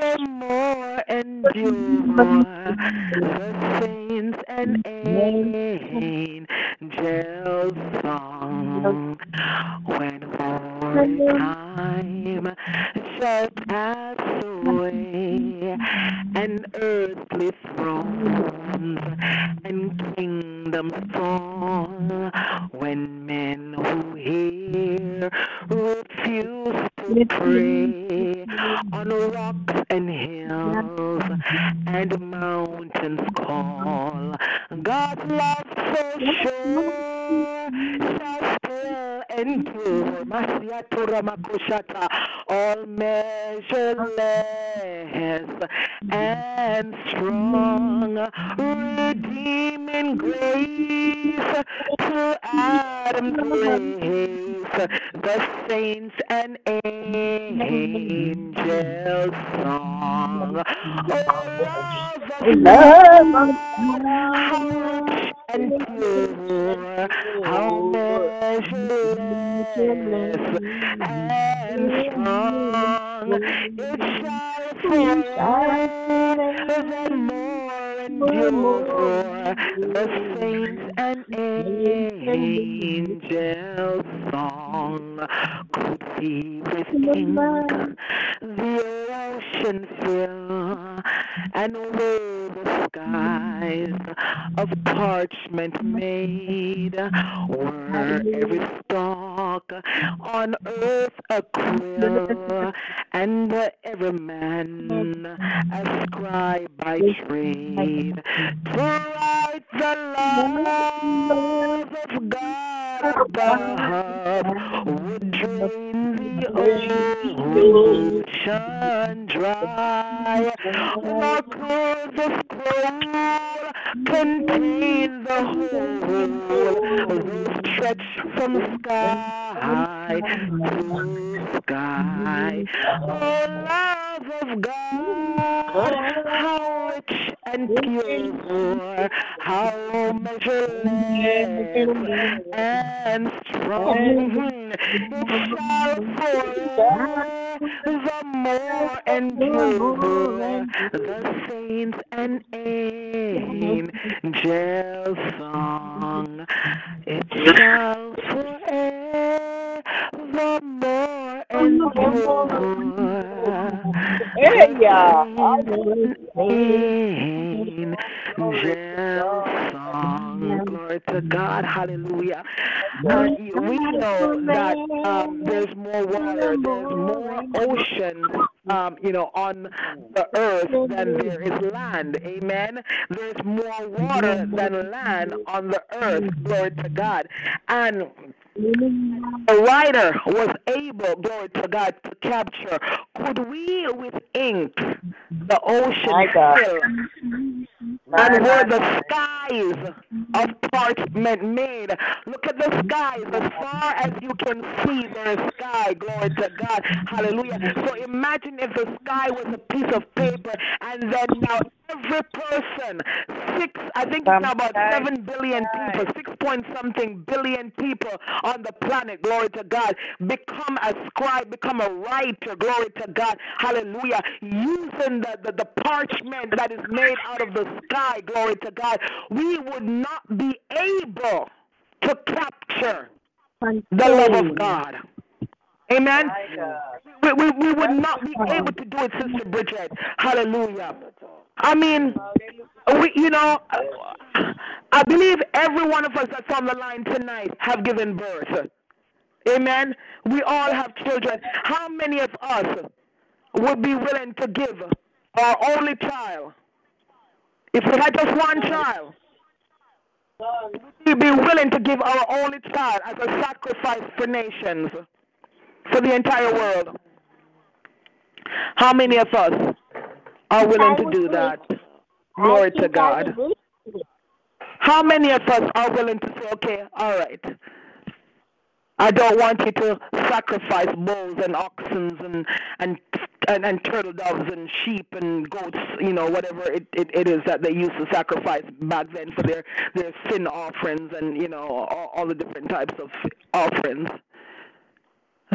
shall forevermore endure. The saints and angels song when holy time shall pass away and earthly thrones and kingdoms fall when men who hear refuse to pray on rocks and hills and mountains call. God's love so sure shall still endure. Masiatura makushata, all measureless and strong, redeeming grace to Adam's race, the saints and angels song. Oh, love of how measureless it shall endure. The saints and angels song could we with ink the ocean fill and away the skies of parchment made were every stalk on earth a quill and every man a scribe by trade to write the laws of God above would drain the ocean dry. Close the scroll contain the whole will stretch from sky to sky. Oh love of God how rich and pure how measureless and strong it shall forevermore. Endure the saints and angels song it shall forevermore endure Hey, yeah. angel song. Glory to God. Hallelujah. Uh, we know that um, there's more water, there's more oceans, um, you know, on the earth than there is land. Amen. There's more water than land on the earth. Glory to God. And a writer was able, glory to God, to capture. Could we with ink the ocean fill? And were the skies of parchment made? Look at the skies. As far as you can see, there is sky. Glory to God. Hallelujah. So imagine if the sky was a piece of paper and then now every person, six, I think it's now about seven billion people, six point something billion people on the planet, glory to God, become a scribe, become a writer, glory to God, hallelujah, using the, the, the parchment that is made out of the sky, glory to God, we would not be able to capture the love of God. Amen. We, we, we would not be able to do it, Sister Bridget. Hallelujah. I mean, we, you know, I believe every one of us that's on the line tonight have given birth. Amen. We all have children. How many of us would be willing to give our only child? If we had just one child, would we'd be willing to give our only child as a sacrifice for nations, for the entire world. How many of us are willing to do that? Glory to God. How many of us are willing to say, okay, all right, I don't want you to sacrifice bulls and oxen and and and, and turtle doves and sheep and goats, you know, whatever it, it, it is that they used to sacrifice back then for their, their sin offerings and, you know, all, all the different types of offerings.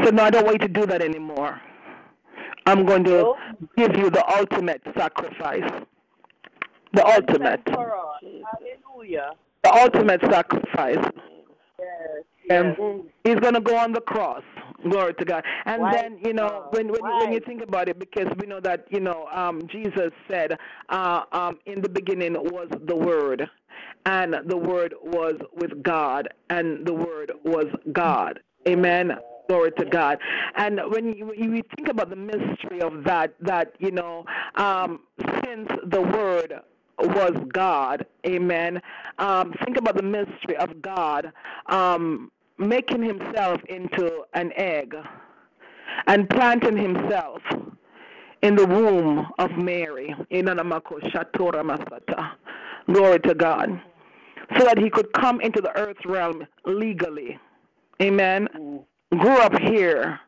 Said, no, I don't want you to do that anymore. I'm going to give you the ultimate sacrifice. The ultimate. Hallelujah. The ultimate sacrifice. Yes. And he's going to go on the cross. Glory to God. And Right. then, you know, when when, when you think about it, because we know that, you know, um, Jesus said, uh, um, in the beginning was the Word. and the Word was with God, and the Word was God. Amen. Glory to God. And when you, when you think about the mystery of that, that you know, um, since the Word was God, Amen. Um, think about the mystery of God um, making Himself into an egg and planting Himself in the womb of Mary. Glory to God. So that he could come into the earth realm legally. Amen. Mm. Grew up here.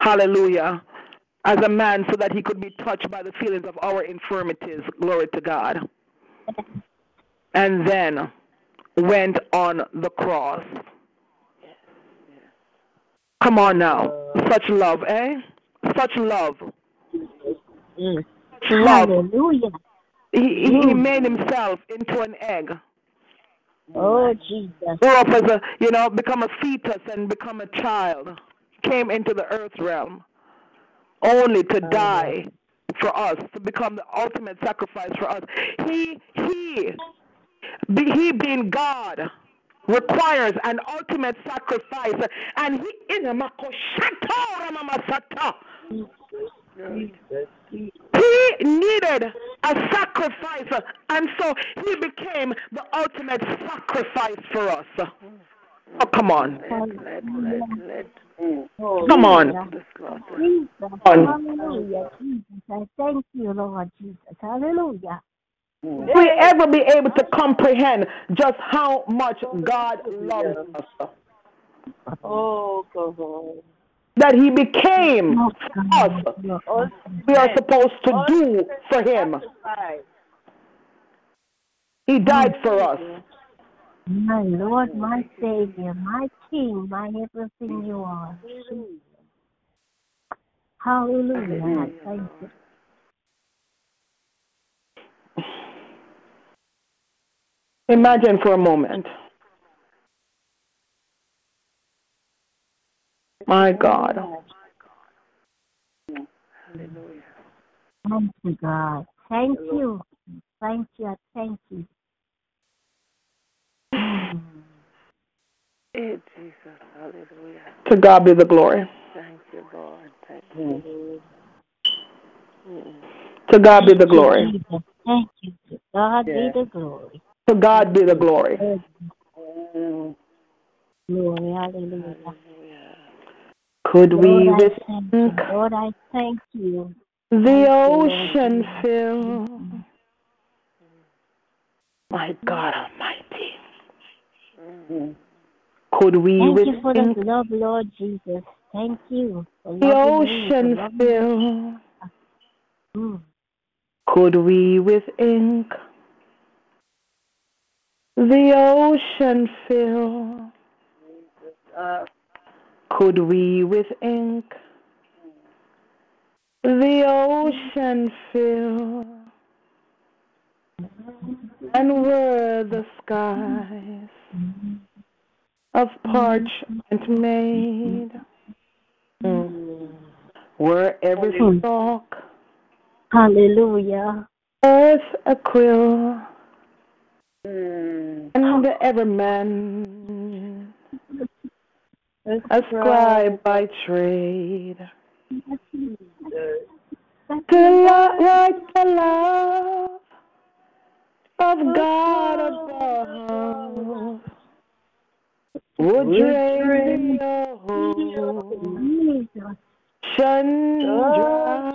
Hallelujah. As a man, so that he could be touched by the feelings of our infirmities. Glory to God. And then went on the cross. Come on now. Such love, eh? Such love. Mm. Such love. Hallelujah. He, he, he Mm. made himself into an egg. Oh, Jesus. Grew up as a, you know, become a fetus and become a child. Came into the earth realm only to die for us, to become the ultimate sacrifice for us. He, he, be, he being God, requires an ultimate sacrifice, and he in a ramamasata. He needed a sacrifice, and so he became the ultimate sacrifice for us. Oh, come on. Oh, Come on. Jesus. on. Thank you, Lord Jesus. Hallelujah. Will we ever be able to comprehend just how much God loves us? Oh, God. That he became us. We are supposed to do for him. He died for us. My Lord, my Savior, my King, my everything you are. Hallelujah. I Thank you. Imagine for a moment. My God. Thank you, God. Thank you. Thank you. Thank you. Hey, Jesus. Hallelujah. To God be the glory. Thank you, Lord. Thank you. To God be the glory. Thank you. To God be the glory. To God be the glory. Glory. Hallelujah. Could we Lord, I thank. Lord, I thank you. the ocean fill? My God Almighty. Could we Thank you for the love, Lord Jesus. Thank you the loving me, for ocean fill? Mm. Could we with ink the ocean fill? Could we with ink the ocean fill? And were the skies of parchment made? Were every stalk Hallelujah. earth a quill? And every man a scribe by trade to write the love of God above would drain the ocean dry.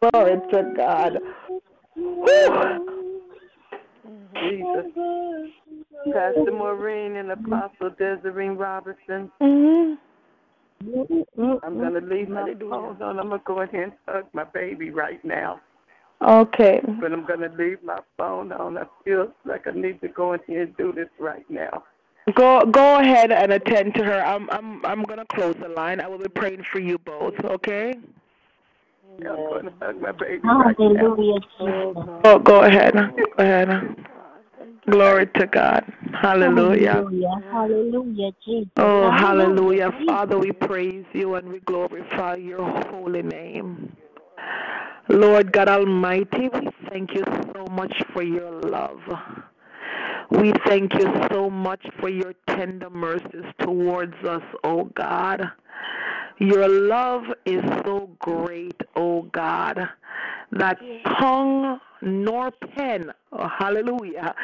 Glory to God. Jesus. Pastor Maureen and Apostle Desiree Robertson. Mhm. I'm going to leave my phone on. I'm going to go ahead and hug my baby right now. Okay. But I'm going to leave my phone on. I feel like I need to go in here and do this right now. Go go ahead and attend to her. I'm I'm I'm gonna close the line. I will be praying for you both, okay? I'm going to hug my baby right now. Hallelujah, oh, Go ahead. Uh, go ahead. Uh. Glory to God. Hallelujah. Hallelujah. Hallelujah, Jesus. Oh, hallelujah. Father, we praise you and we glorify your holy name. Lord God Almighty, we thank you so much for your love. We thank you so much for your tender mercies towards us, O God. Your love is so great, O God, that tongue nor pen, oh, hallelujah,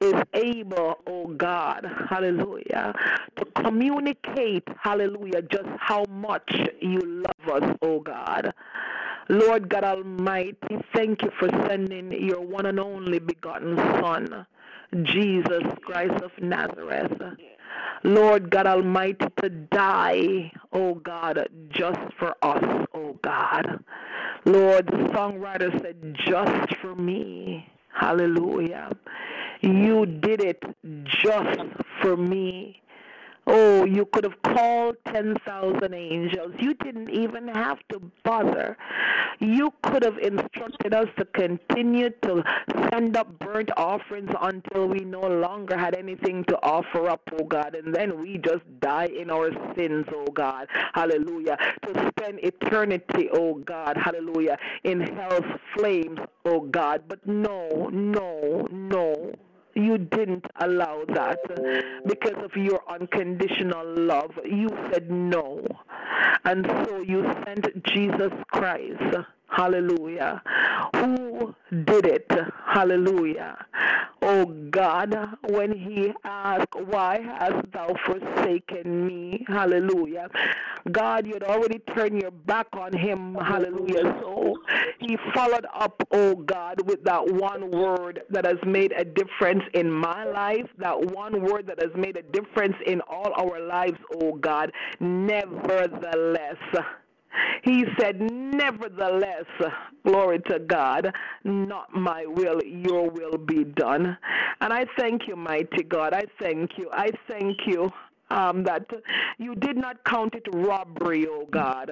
is able, oh God, hallelujah, to communicate, hallelujah, just how much you love us, oh God. Lord God Almighty, thank you for sending your one and only begotten Son, Jesus Christ of Nazareth. Lord God Almighty, to die, oh God, just for us, oh God. Lord, the songwriter said, just for me. Hallelujah. You did it just for me. Oh, you could have called 10,000 angels. You didn't even have to bother. You could have instructed us to continue to send up burnt offerings until we no longer had anything to offer up, oh God, and then we just die in our sins, oh God. Hallelujah. To spend eternity, oh God, hallelujah, in hell's flames, oh God. But no, no, no you didn't allow that because of your unconditional love. You said no. And so you sent Jesus Christ. Hallelujah. Who did it? Hallelujah. Oh God, when he asked, Why hast thou forsaken me? Hallelujah. God, you had already turned your back on him. Hallelujah. So he followed up, oh God, with that one word that has made a difference in my life, that one word that has made a difference in all our lives, oh God. Nevertheless. He said, Nevertheless, glory to God, not my will, your will be done. And I thank you, mighty God. I thank you. I thank you um, that you did not count it robbery, oh God.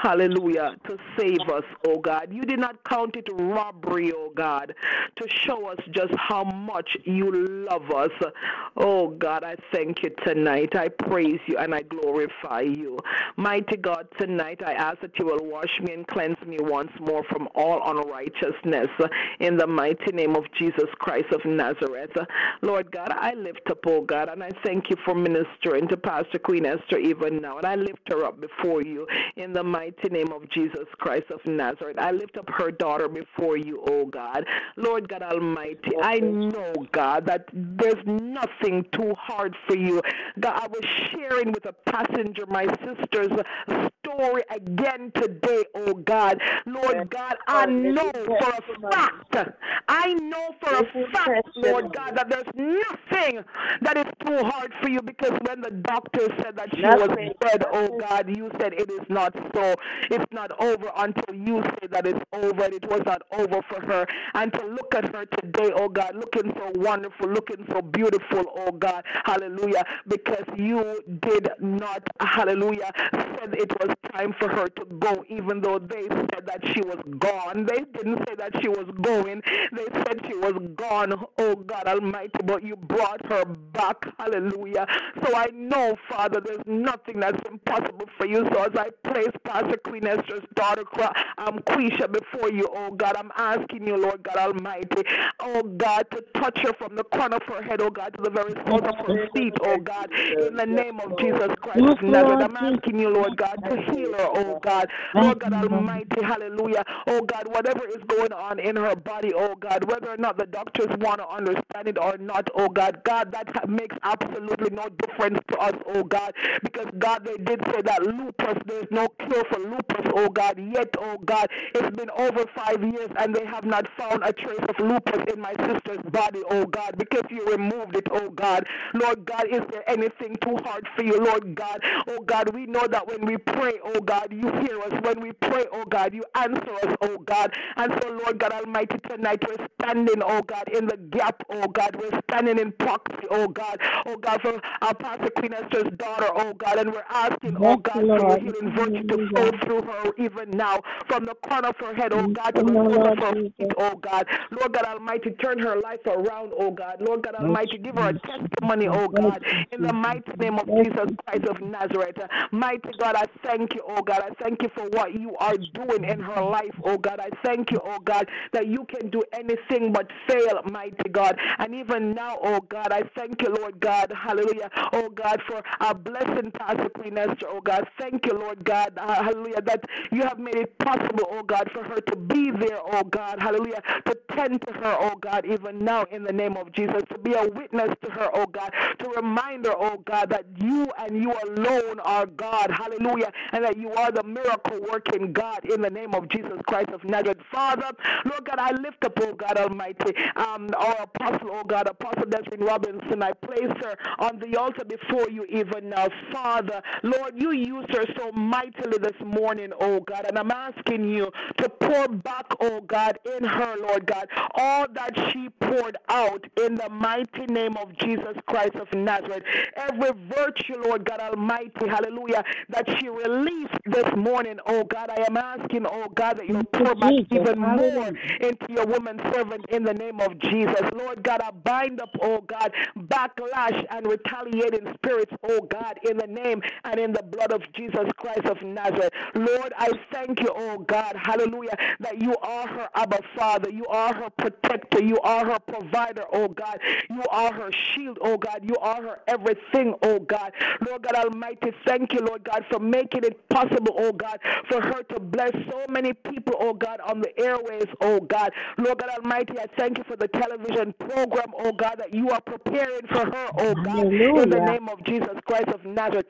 Hallelujah. To save us, oh God. You did not count it robbery, oh God, to show us just how much you love us. Oh God, I thank you tonight. I praise you and I glorify you. Mighty God, tonight I ask that you will wash me and cleanse me once more from all unrighteousness in the mighty name of Jesus Christ of Nazareth. Lord God, I lift up, oh God, and I thank you for ministering to Pastor Queen Esther even now. And I lift her up before you in the mighty name of Jesus Christ of Nazareth. I lift up her daughter before you, oh God. Lord God Almighty, I know, God, that there's nothing too hard for you. God, I was sharing with a passenger my sister's story again today, oh God. Lord God, I know for a fact, I know for a fact, Lord God, that there's nothing that is too hard for you because when the doctor said that she was dead, oh God, you said it is not so. It's not over until you say that it's over. And it was not over for her. And to look at her today, oh God, looking so wonderful, looking so beautiful, oh God, hallelujah, because you did not, hallelujah, said it was time for her to go, even though they said that she was gone. They didn't say that she was going, they said she was gone, oh God Almighty, but you brought her back, hallelujah. So I know, Father, there's nothing that's impossible for you. So as I place Pastor Queen Esther's daughter, um, Quisha, before you, oh God, I'm asking you, Lord God Almighty, oh God, to touch her from the corner of her head, oh God, to the very soles of her feet, oh God, in the name of Jesus Christ of Nazareth. I'm asking you, Lord God, to heal her, oh God. Lord God Almighty, hallelujah. Oh God, whatever is going on in her body, oh God, whether or not the doctors want to understand it or not, oh God, God, that makes absolutely no difference to us, oh God, because God, they did say that lupus, there's no cure for lupus, oh God, yet, oh God, it's been over five years and they have not found a trace of lupus in my sister's body, oh God, because you removed it, oh God. Lord God, is there anything too hard for you, Lord God? Oh God, we know that when we pray, oh God, you hear us. When we pray, oh God, you answer us, oh God. And so, Lord God Almighty, tonight we're standing, oh God, in the gap, oh God. We're standing in proxy, oh God. Oh God, for our Pastor Queen Esther's daughter, oh God, and we're asking, oh God, for your healing virtue to flow through her even now, from the crown of her head, oh God, to the soles of her feet, oh God. Lord God Almighty, turn her life around, oh God. Lord God Almighty, give her a testimony, oh God, in the mighty name of Jesus Christ of Nazareth. Mighty God, I thank thank you, oh God. I thank you for what you are doing in her life, oh God. I thank you, oh God, that you can do anything but fail, mighty God. And even now, oh God, I thank you, Lord God. Hallelujah. Oh God, for our blessing, Pastor Queen Esther, oh God. Thank you, Lord God. Uh, hallelujah. That you have made it possible, oh God, for her to be there, oh God. Hallelujah. To tend to her, oh God, even now in the name of Jesus. To be a witness to her, oh God. To remind her, oh God, that you and you alone are God. Hallelujah. And that you are the miracle working God in the name of Jesus Christ of Nazareth. Father, Lord God, I lift up, oh God Almighty, um, our apostle, oh God, Apostle Desmond Robinson. I place her on the altar before you even now. Father, Lord, you used her so mightily this morning, oh God, and I'm asking you to pour back, oh God, in her, Lord God, all that she poured out in the mighty name of Jesus Christ of Nazareth. Every virtue, Lord God Almighty, hallelujah, that she released this morning, oh God, I am asking, oh God, that you pour back even more into your woman servant in the name of Jesus. Lord God, I bind up, oh God, backlash and retaliating spirits, oh God, in the name and in the blood of Jesus Christ of Nazareth. Lord, I thank you, oh God, hallelujah, that you are her Abba Father. You are her protector. You are her provider, oh God. You are her shield, oh God. You are her everything, oh God. Lord God Almighty, thank you, Lord God, for making it possible, oh God, for her to bless so many people, oh God, on the airways, oh God. Lord God Almighty, I thank you for the television program, oh God, that you are preparing for her, oh God, Hallelujah. in the name of Jesus Christ of Nazareth.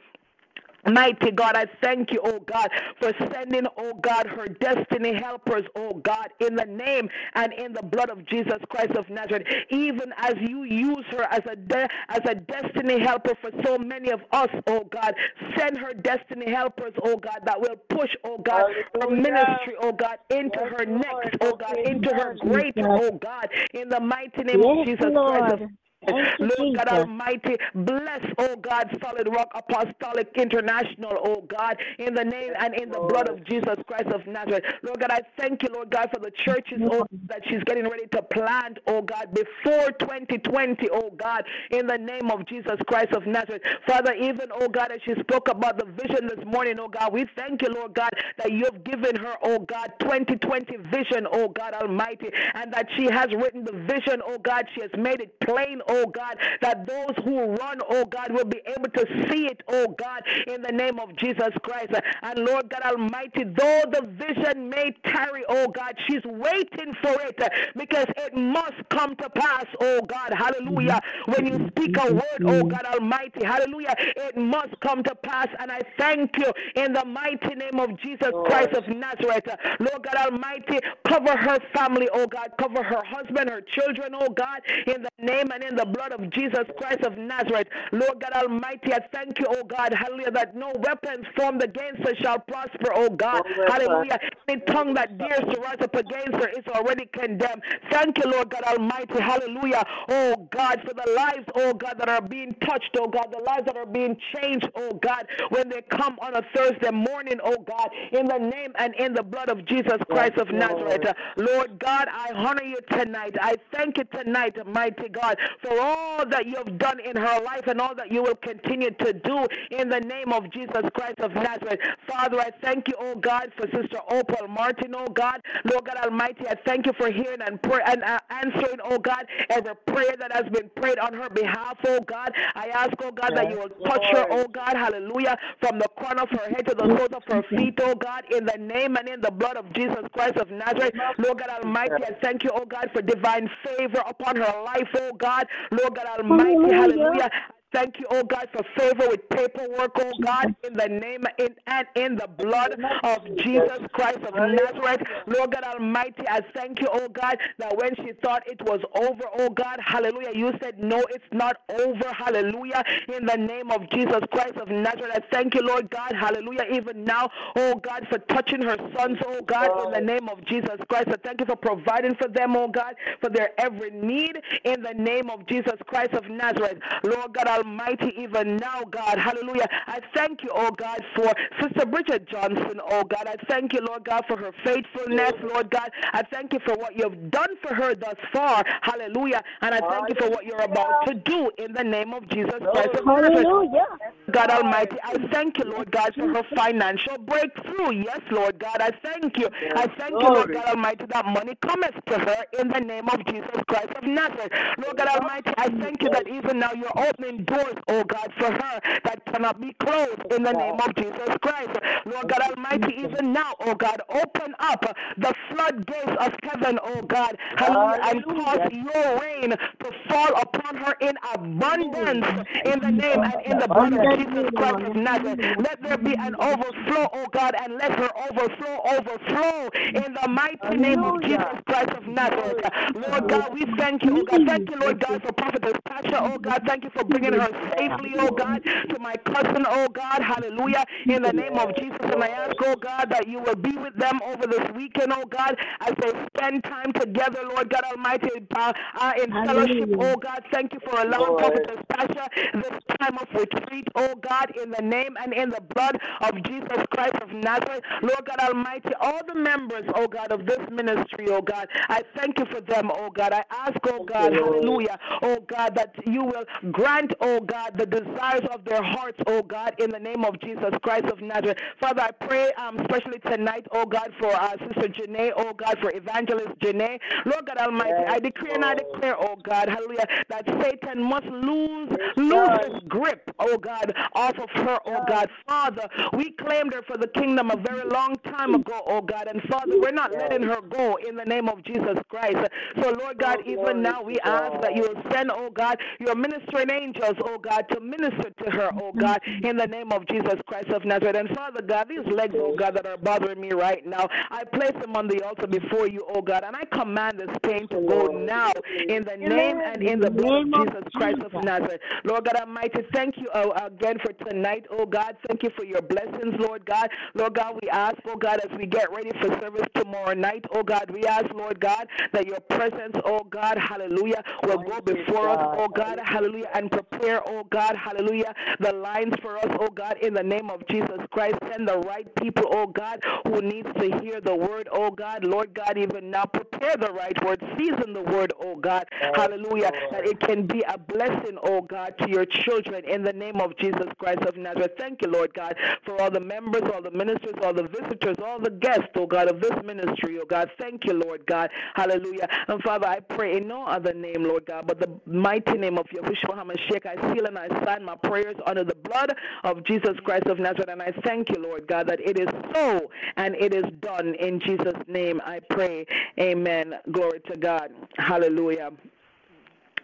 Mighty God, I thank you, oh God, for sending, oh God, her destiny helpers, oh God, in the name and in the blood of Jesus Christ of Nazareth. Even as you use her as a de- as a destiny helper for so many of us, oh God, send her destiny helpers, oh God, that will push, oh God, her ministry, oh God, into her next, oh God, into her greater, oh God, in the mighty name of Jesus Christ of Lord. Thank you, Lord God Almighty, bless, oh God, Solid Rock Apostolic International, oh God, in the name and in the blood of Jesus Christ of Nazareth. Lord God, I thank you, Lord God, for the churches, oh, that she's getting ready to plant, oh God, before 2020, oh God, in the name of Jesus Christ of Nazareth. Father, even, oh God, as she spoke about the vision this morning, oh God, we thank you, Lord God, that you have given her, oh God, 2020 vision, oh God Almighty, and that she has written the vision, oh God, she has made it plain, oh God, that those who run, oh God, will be able to see it, oh God, in the name of Jesus Christ. And Lord God Almighty, though the vision may tarry, oh God, she's waiting for it because it must come to pass, oh God, hallelujah. Mm-hmm. When you speak a mm-hmm. word, oh God Almighty, hallelujah, it must come to pass. And I thank you in the mighty name of Jesus Christ of Nazareth. Lord God Almighty, cover her family, oh God, cover her husband, her children, oh God, in the name and in the blood of Jesus Christ of Nazareth. Lord God Almighty, I thank you, oh God, hallelujah, that no weapons formed against her shall prosper, oh God, hallelujah. Any tongue that dares to rise up against her is already condemned. Thank you, Lord God Almighty, hallelujah, oh God, for the lives, oh God, that are being touched, oh God, the lives that are being changed, oh God, when they come on a Thursday morning, oh God, in the name and in the blood of Jesus Christ of Nazareth. Lord God, I honor you tonight. I thank you tonight, mighty God, for all that you have done in her life and all that you will continue to do in the name of Jesus Christ of Nazareth. Father, I thank you, oh God, for Sister Opal Martin, oh God. Lord God Almighty, I thank you for hearing and, pray, and uh, answering, oh God, every prayer that has been prayed on her behalf, oh God. I ask, oh God, that you will touch her, oh God, hallelujah, from the crown of her head to the soles of her feet, oh God, in the name and in the blood of Jesus Christ of Nazareth. Lord God Almighty, I thank you, oh God, for divine favor upon her life, oh God. Lord God Almighty, Hallelujah. hallelujah. Thank you, oh God, for favor with paperwork, oh God, in the name in, and in the blood of Jesus Christ of Nazareth. Lord God Almighty, I thank you, oh God, that when she thought it was over, oh God, hallelujah, you said, no, it's not over, hallelujah, in the name of Jesus Christ of Nazareth. Thank you, Lord God, hallelujah, even now, oh God, for touching her sons, oh God, in the name of Jesus Christ. I thank you for providing for them, oh God, for their every need in the name of Jesus Christ of Nazareth. Lord God Almighty, even now, God, hallelujah. I thank you, oh God, for Sister Bridget Johnson, oh God. I thank you, Lord God, for her faithfulness, Lord God. I thank you for what you've done for her thus far, hallelujah. And I thank you for what you're about to do in the name of Jesus Christ. Hallelujah. God Almighty, I thank you, Lord God, for her financial breakthrough. Yes, Lord God, I thank you. I thank you, Lord God Almighty, that money cometh to her in the name of Jesus Christ of Nazareth. Lord God Almighty, I thank you that even now you're opening doors, oh God, for her that cannot be closed in the name of Jesus Christ. Lord God Almighty, even now, oh God, open up the floodgates of heaven, oh God, hallelujah, and cause your rain to fall upon her in abundance in the name and in the blood of Jesus Christ of Nazareth. Let there be an overflow, oh God, and let her overflow, overflow in the mighty name of Jesus Christ of Nazareth. Lord God, we thank you, oh God. Thank you, Lord God, for Prophetess Tasha, oh God. Thank you for bringing her safely, oh God, to my cousin, oh God. Hallelujah. In the name of Jesus. And I ask, oh God, that you will be with them over this weekend, oh God, as they spend time together, Lord God Almighty, uh, uh, in fellowship, oh God. Thank you for allowing Prophetess Tasha this time of retreat, oh God, in the name and in the blood of Jesus Christ of Nazareth. Lord God Almighty, all the members, oh God, of this ministry, oh God, I thank you for them, oh God. I ask, oh God, hallelujah, oh God, that you will grant, oh God, the desires of their hearts, oh God, in the name of Jesus Christ of Nazareth. Father, I pray, um, especially tonight, oh God, for uh, Sister Janae, oh God, for Evangelist Janae. Lord God Almighty, I decree and I declare, oh God, hallelujah, that Satan must lose, lose his grip, oh God, off of her, oh God. Father, we claimed her for the kingdom a very long time ago, oh God, and Father, we're not letting her go in the name of Jesus Christ. So, Lord God, even now we ask that you will send, oh God, your ministering angels, oh God, to minister to her, oh God, in the name of Jesus Christ of Nazareth. And Father God, these legs, oh God, that are bothering me right now, I place them on the altar before you, oh God, and I command this pain to go now in the name and in the blood of Jesus Christ of Nazareth. Lord God Almighty, thank you uh, again for tonight, oh God. Thank you for your blessings, Lord God. Lord God, we ask, oh God, as we get ready for service tomorrow night, oh God, we ask, Lord God, that your presence, oh God, hallelujah, will go before us, oh God, hallelujah, and prepare, oh God, hallelujah, the lines for us, oh God, in the name of Jesus Christ. Send the right people, oh God, who needs to hear the word, oh God. Lord God, even now, prepare the right word, season the word, oh God, hallelujah, that it can be a blessing, oh God, to your children in the name of Jesus Christ of Nazareth. Thank you, Lord God, for all the members, all the ministers, all the visitors, all the guests, oh God, of this ministry, oh God. Thank you, Lord God, hallelujah. And Father, I pray in no other name, Lord God, but the mighty name of Yahushua HaMashiach. I seal and I sign my prayers under the blood of Jesus Christ of Nazareth. And I thank you, Lord God, that it is so and it is done. In Jesus' name I pray. Amen. Glory to God. Hallelujah.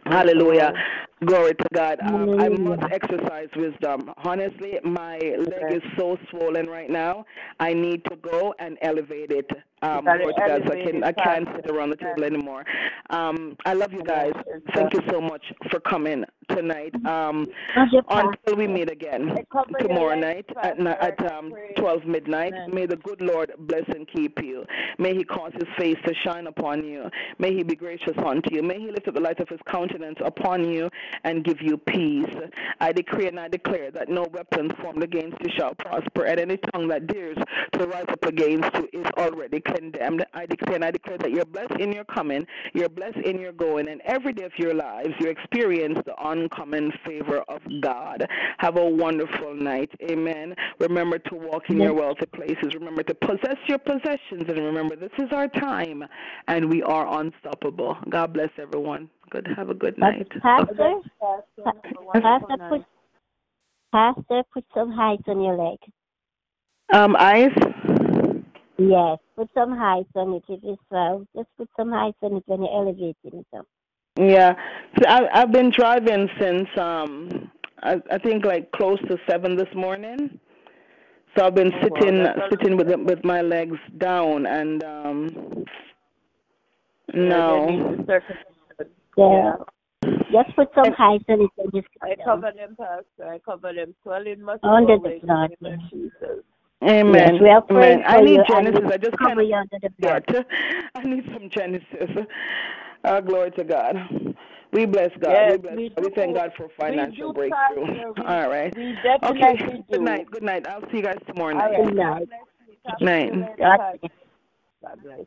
Hallelujah. Glory to God. Um, I must exercise wisdom. Honestly, my leg is so swollen right now. I need to go and elevate it. Um, to God. So I can, I can't sit around the table anymore. Um, I love you guys. Thank you so much for coming tonight. Um, your pastor? until we meet again I cover your tomorrow night at, at um, 12 midnight. May the good Lord bless and keep you. May he cause his face to shine upon you. May he be gracious unto you. May he lift up the light of his countenance upon you and give you peace. I decree and I declare that no weapon formed against you shall prosper, and any tongue that dares to rise up against you is already condemned. I declare and I declare that you're blessed in your coming, you're blessed in your going, and every day of your lives you experience the uncommon favor of God. Have a wonderful night. Amen. Remember to walk in your wealthy places. Remember to possess your possessions, and remember this is our time, and we are unstoppable. God bless everyone. Good. Have a good night. Pastor, Pastor, Pastor, put, Pastor, put some height on your leg. Um, ice. Yes, put some height on it. It is well. Just put some height on it when you're elevating it up. Yeah, so I, I've been driving since um I, I think like close to seven this morning. So I've been Oh, wow, sitting sitting with with my legs down and um Yeah, no. Need. Yeah. Just put some height on it and just I cut down. cover them, Pastor. I cover them. Swelling must go Under the in the blood. name of Jesus. Amen. Yes, we are praying Amen. I need you and Genesis. we I just cover can't you under the blood. I need some Genesis. Uh, glory to God. We bless God. Yes, we bless we God. We thank. God for financial breakthrough. We, All right. we Okay. do. Good night. Good night. I'll see you guys tomorrow night. right. Good night. God bless you. Talk Night. to you later, God bless.